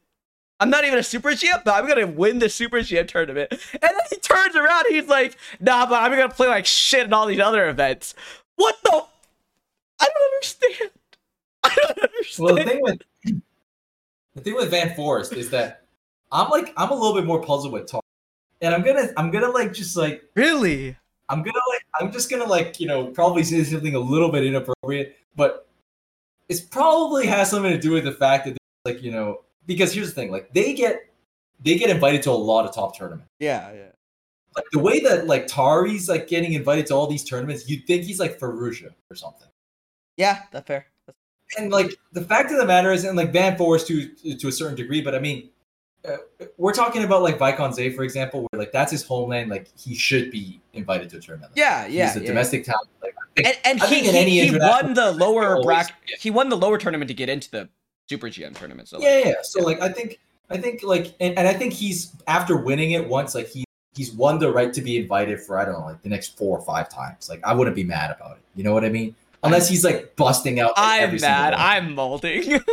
I'm not even a Super GM, but I'm gonna win the Super GM tournament. And then he turns around, he's like, Nah, but I'm gonna play like shit in all these other events. What the? I don't understand. I don't understand. Well, the thing with the thing with Van Foreest is that I'm like I'm a little bit more puzzled with Tar, and I'm gonna I'm gonna like just like really? I'm gonna like I'm just gonna like you know probably say something a little bit inappropriate, but it's probably has something to do with the fact that like you know because here's the thing like they get they get invited to a lot of top tournaments. Yeah, yeah. Like the way that like Tari's like getting invited to all these tournaments, you'd think he's like Firouzja or something. Yeah, that's fair. That's- and like the fact of the matter is, and like Van Foreest to to a certain degree, but I mean, uh, we're talking about like Wijk aan Zee, for example, where like that's his homeland. Like he should be invited to a tournament. Yeah, yeah. he's a yeah. domestic talent. Like, think- And, and he, he, he won the lower bracket. yeah. He won the lower tournament to get into the Super GM tournament. So like, yeah, yeah. So like I think I think like and, and I think he's after winning it once, like he he's won the right to be invited for I don't know like the next four or five times. Like I wouldn't be mad about it. You know what I mean? Unless he's like busting out. like, I'm mad. I'm molding.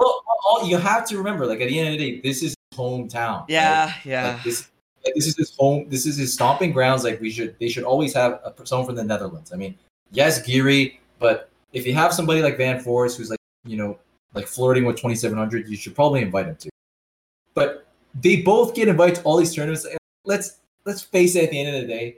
Well, all, you have to remember, like at the end of the day, this is his hometown. right? yeah, yeah. Like, this, like, this is his home. This is his stomping grounds. Like we should, they should always have a, someone from the Netherlands. I mean, yes, Giri, but if you have somebody like Van Foreest who's like, you know, like flirting with 2700, you should probably invite him to. But they both get invited to all these tournaments. and Let's let's face it. At the end of the day,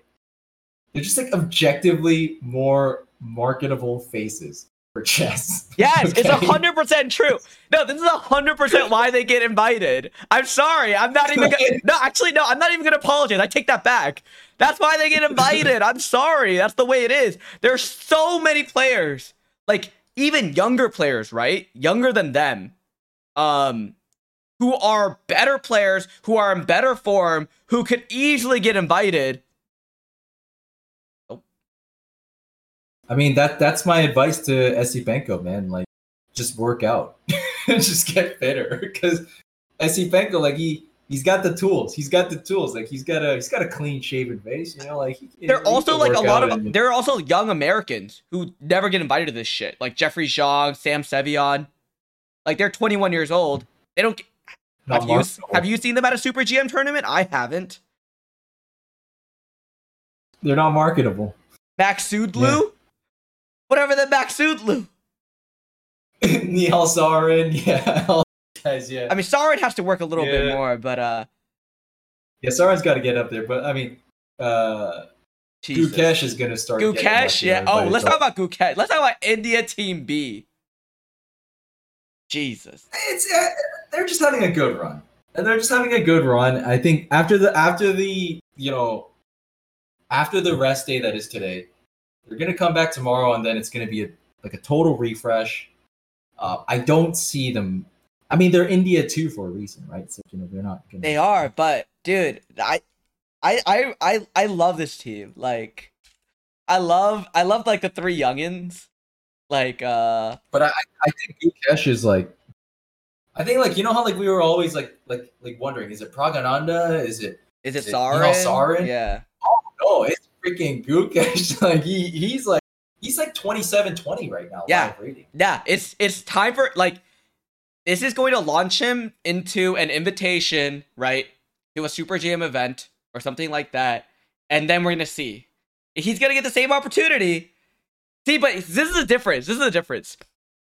they're just like objectively more marketable faces for chess. Yes, it's a hundred percent true. No, this is a hundred percent why they get invited. I'm sorry. I'm not even gonna No, actually no, I'm not even gonna apologize. I take that back. That's why they get invited. I'm sorry. That's the way it is. There's so many players. Like even younger players, right? Younger than them. Um who are better players, who are in better form, who could easily get invited. I mean that that's my advice to Esipenko, man. Like, just work out, just get fitter. Because Esipenko, like he he's got the tools. He's got the tools. Like he's got a he's got a clean shaven face. You know, like he, There are he also like a lot of and- there are also young Americans who never get invited to this shit, like Jeffery Xiong, Sam Sevian. Like they're 21 years old. They don't. Have you have you seen them at a Super GM tournament? I haven't. They're not marketable. Max Sudlu, whatever the Max Sudlu. Nihal Sarin, yeah, guys, yeah. I mean, Sarin has to work a little bit more, but uh, yeah, Sarin's got to get up there. But I mean, uh, Jesus. Gukesh is gonna start. Gukesh, yeah. Oh, let's talk about Gukesh. Let's talk about India Team B. Jesus. it's uh, they're just having a good run. and they're just having a good run. I think after the after the you know after the rest day that is today, they're gonna come back tomorrow, and then it's gonna be a, like a total refresh. Uh, I don't see them. I mean, they're India too for a reason, right? So you know they're not. Gonna, They are, but dude, I, I, I, I, I love this team. Like, I love, I love like the three youngins. Like, uh, But I, I think Gukesh is like, I think like you know how like we were always like like like wondering is it Praggnanandhaa? Is it is it Is it Sarin? Nihal Sarin? Yeah. Oh no? It's freaking Gukesh. like he he's like he's like 27-20 right now. Yeah. Yeah, it's it's time for like this is going to launch him into an invitation, right? To a Super GM event or something like that. And then we're gonna see. He's gonna get the same opportunity. See, but this is the difference. This is the difference.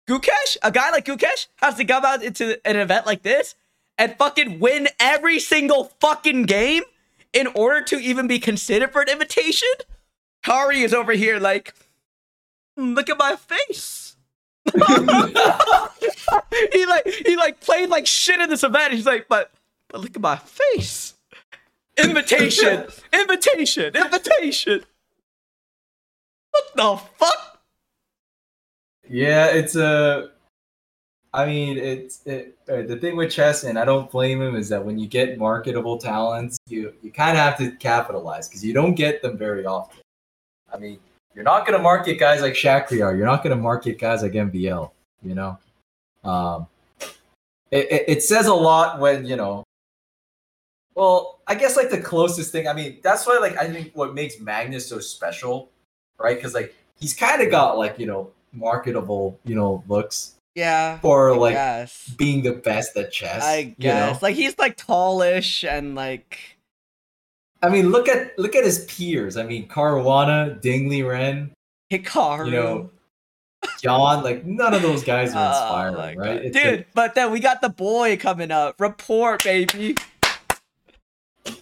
Gukesh, a guy like Gukesh, has to come out into an event like this and fucking win every single fucking game in order to even be considered for an invitation. Kari is over here like, "Hmm, look at my face. he like he like played like shit in this event. He's like, but but look at my face. Invitation, invitation, invitation. What the fuck? Yeah, it's a. I mean, it's it, uh, the thing with chess, and I don't blame him, is that when you get marketable talents, you you kind of have to capitalize because you don't get them very often. I mean, you're not going to market guys like Shakhriyar. You're not going to market guys like MVL. You know, um, it, it it says a lot when you know. Well, I guess like the closest thing. I mean, that's why like I think what makes Magnus so special, right? Because like he's kind of got like you know marketable you know looks Yeah. for like being the best at chess. I you guess. know? Like he's like tallish and like I mean, look at look at his peers. I mean, Caruana, Ding Liren, Hikaru. you know, John. Like none of those guys are Oh inspiring, my right? It's Dude, like- but then we got the boy coming up. Rapport, baby.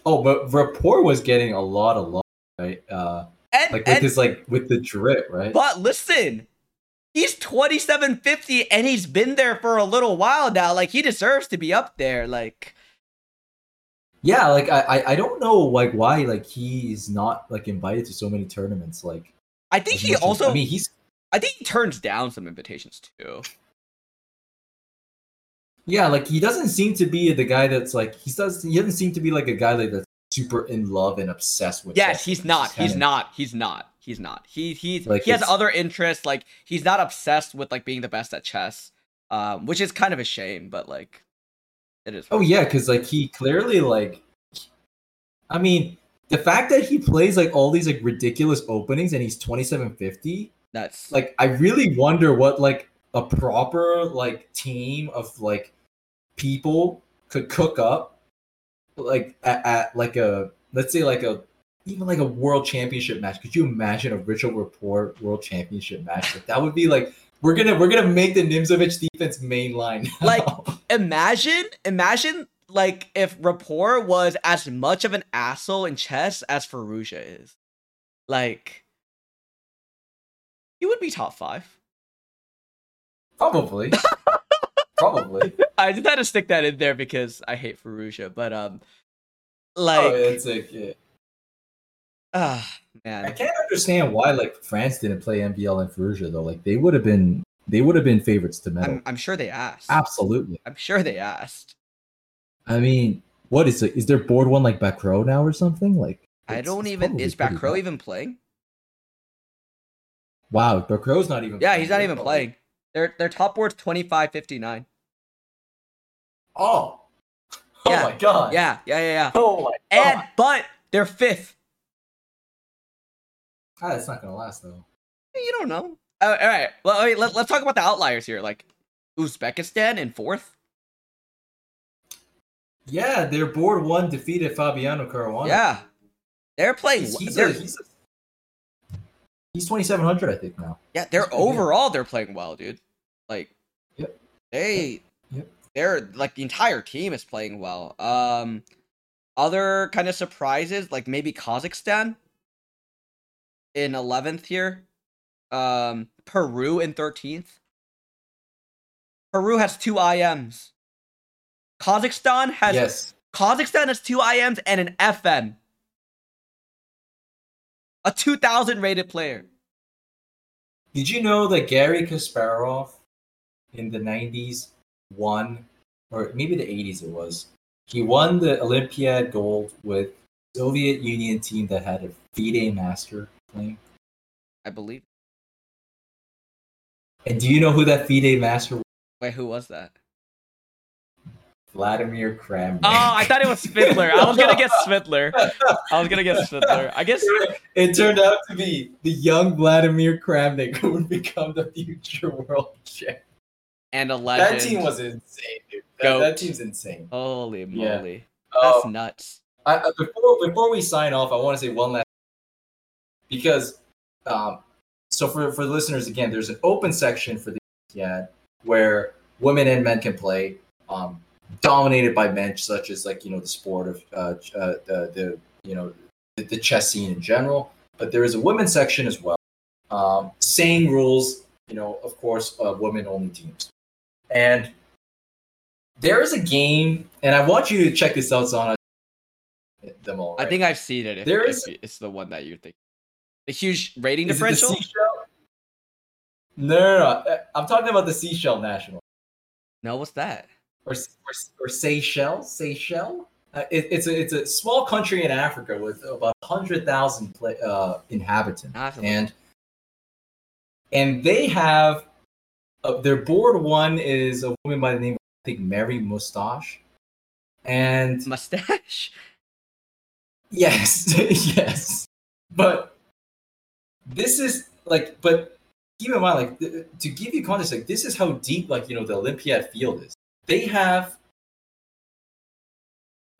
oh, but Rapport was getting a lot of love, right? Uh, And, like with and his like with the drip, right? But listen, he's 2750 and he's been there for a little while now. Like he deserves to be up there. Like yeah, like I, I I don't know like why like he's not like invited to so many tournaments. Like I think he much as- also I mean, he's I think he turns down some invitations too. Yeah, like he doesn't seem to be the guy that's like he does. He doesn't seem to be like a guy like that's super in love and obsessed with. Yes, he's not. He's not. He's not. He's not. He he's Like, he has other interests. Like he's not obsessed with like being the best at chess. Um, which is kind of a shame, but like it is. Oh yeah, because like he clearly like. I mean, the fact that he plays like all these like ridiculous openings and he's twenty seven fifty. That's Like, I really wonder what like a proper like team of like people could cook up, like at, at like a let's say like a even like a world championship match. Could you imagine a Richard Rapport world championship match? Like that would be like we're gonna we're gonna make the Nimzovich defense main line. now. Like, imagine imagine like if Rapport was as much of an asshole in chess as Firouzja is. Like he would be top five. probably, probably. I just had to stick that in there because I hate Firouzja, but um like oh, it's like yeah. Ah I man. can't understand why like France didn't play MVL and Firouzja though. Like they would have been they would have been favorites to medal. I'm I'm sure they asked. Absolutely. I'm sure they asked. I mean, what is it? Is there board one like Bacrot now or something? Like I don't even is Bacrot bad. even playing? Wow, Bacrot's not even. Yeah, he's not even playing. Their their top board's 25-59. Oh. Oh Yeah. my god. Yeah, yeah, yeah, yeah. Oh my And but they're fifth. Ah, that's not gonna last though. You don't know. Uh, all right. Well, wait, let, let's talk about the outliers here. Like Uzbekistan in fourth. Yeah, their board one defeated Fabiano Caruana. Yeah, they're playing. He's, he's, they're, a, he's, a, he's 2700 I think now. yeah, they're he's pretty good. overall they're playing well, dude. Like, Yep. they, Yep. they're like the entire team is playing well. Um, other kind of surprises like maybe Kazakhstan in eleventh here. Um, Peru in thirteenth. Peru has two IMs. Kazakhstan has yes. Kazakhstan has two IMs and an FM. A 2000 rated player. Did you know that Garry Kasparov in the 90s won, or maybe the 80s it was, he won the Olympiad gold with Soviet Union team that had a FIDE master playing. I believe. And do you know who that FIDE master was? Wait, who was that? Vladimir Kramnik. Oh, I thought it was Fiddler. I was gonna guess Fiddler. I was gonna guess Fiddler. I guess it turned out to be the young Vladimir Kramnik who would become the future world champ. And a legend. That team was insane, dude. That, that team's insane. Holy Yeah. moly. That's Um, nuts. I, I- before before we sign off, I want to say one last because um, so for for the listeners again, there's an open section for the yeah where women and men can play, um, dominated by men, such as like you know the sport of uh, uh, the the you know the, the chess scene in general. But there is a women's section as well. Um, same rules, you know, of course, uh, women only teams, and there is a game, and I want you to check this out, Sanha. Them all. I think I've seen it. If, There if it's the one that you're thinking. The huge rating Is differential? seashell? No, no, no. Uh, I'm talking about the Seashell National No, what's that? or or, or Seychelles. Seychelles. Uh, it, it's a it's a small country in Africa with about hundred thousand uh, inhabitants, I have to look. and and they have uh, their board one is a woman by the name of I think Mary Mustache, and Mustache? Yes, yes. But this is like, but keep in mind, like, th- to give you context, like, this is how deep, like, you know, the Olympiad field is. They have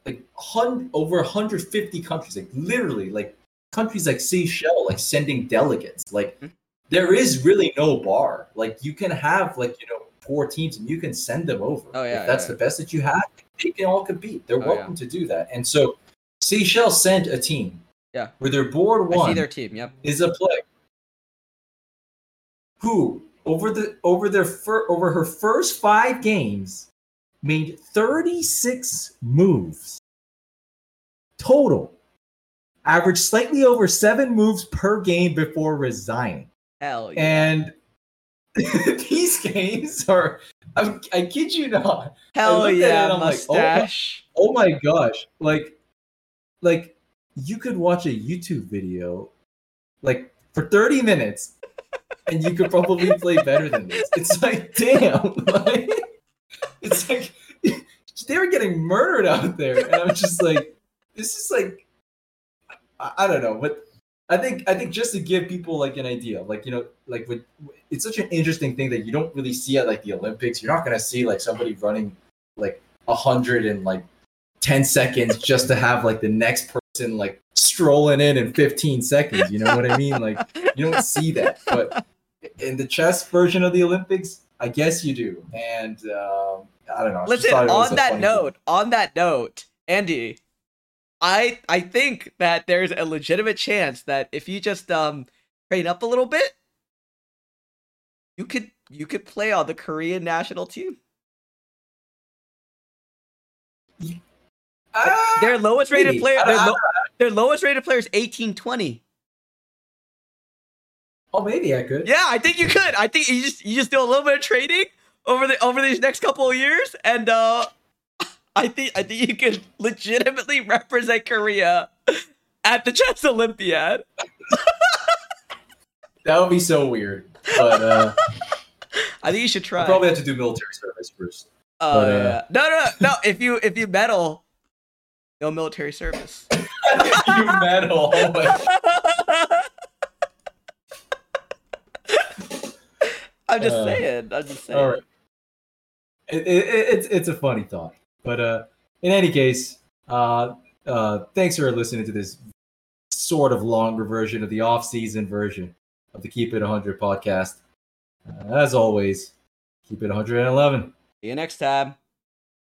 like hun- over 150 countries, like, literally, like, countries like Seychelles, like, sending delegates. Like, Hmm. there is really no bar. Like, you can have, like, you know, four teams and you can send them over. Oh, yeah, If that's yeah, the best that you have, they can all compete. They're Oh, yeah. welcome to do that. And so, Seychelles sent a team. Yeah. Where their board I see their team, yep. is a player who over the over their fir- over her first five games made 36 moves total averaged slightly over seven moves per game before resigning Hell yeah. and these games are I, I kid you not Hell looked at it yeah, I'm like, oh my- mustache. oh my gosh like like you could watch a youtube video like for 30 minutes and you could probably play better than this. It's like damn like it's like they were getting murdered out there and i'm just like this is like I, I don't know but i think i think just to give people like an idea like you know like with it's such an interesting thing that you don't really see at like the olympics. You're not going to see like somebody running like a hundred and like 10 seconds just to have like the next person like strolling in in 15 seconds you know what i mean like you don't see that but in the chess version of the olympics i guess you do and um i don't know Listen, thought it was on that note, on that note, Andy, I I think that there's a legitimate chance that if you just um train up a little bit, you could you could play on the Korean national team. Ah, Their lowest rated maybe. player, their, lo- their lowest rated player is 1820. oh maybe i could Yeah, I think you could. I think you just you just do a little bit of trading over the over these next couple of years, and uh, I think I think you could legitimately represent Korea at the chess Olympiad. that would be so weird but uh I think you should try. i probably have to do military service first uh, but, uh, no, no, no. If you if you medal, no military service. you metal oh I'm just Uh, saying. I'm just saying. All right. It, it, it- it's it's a funny thought, but uh, in any case, uh, uh, thanks for listening to this sort of longer version of the off-season version of the Keep It 100 podcast. Uh, as always, keep it 111. See you next time.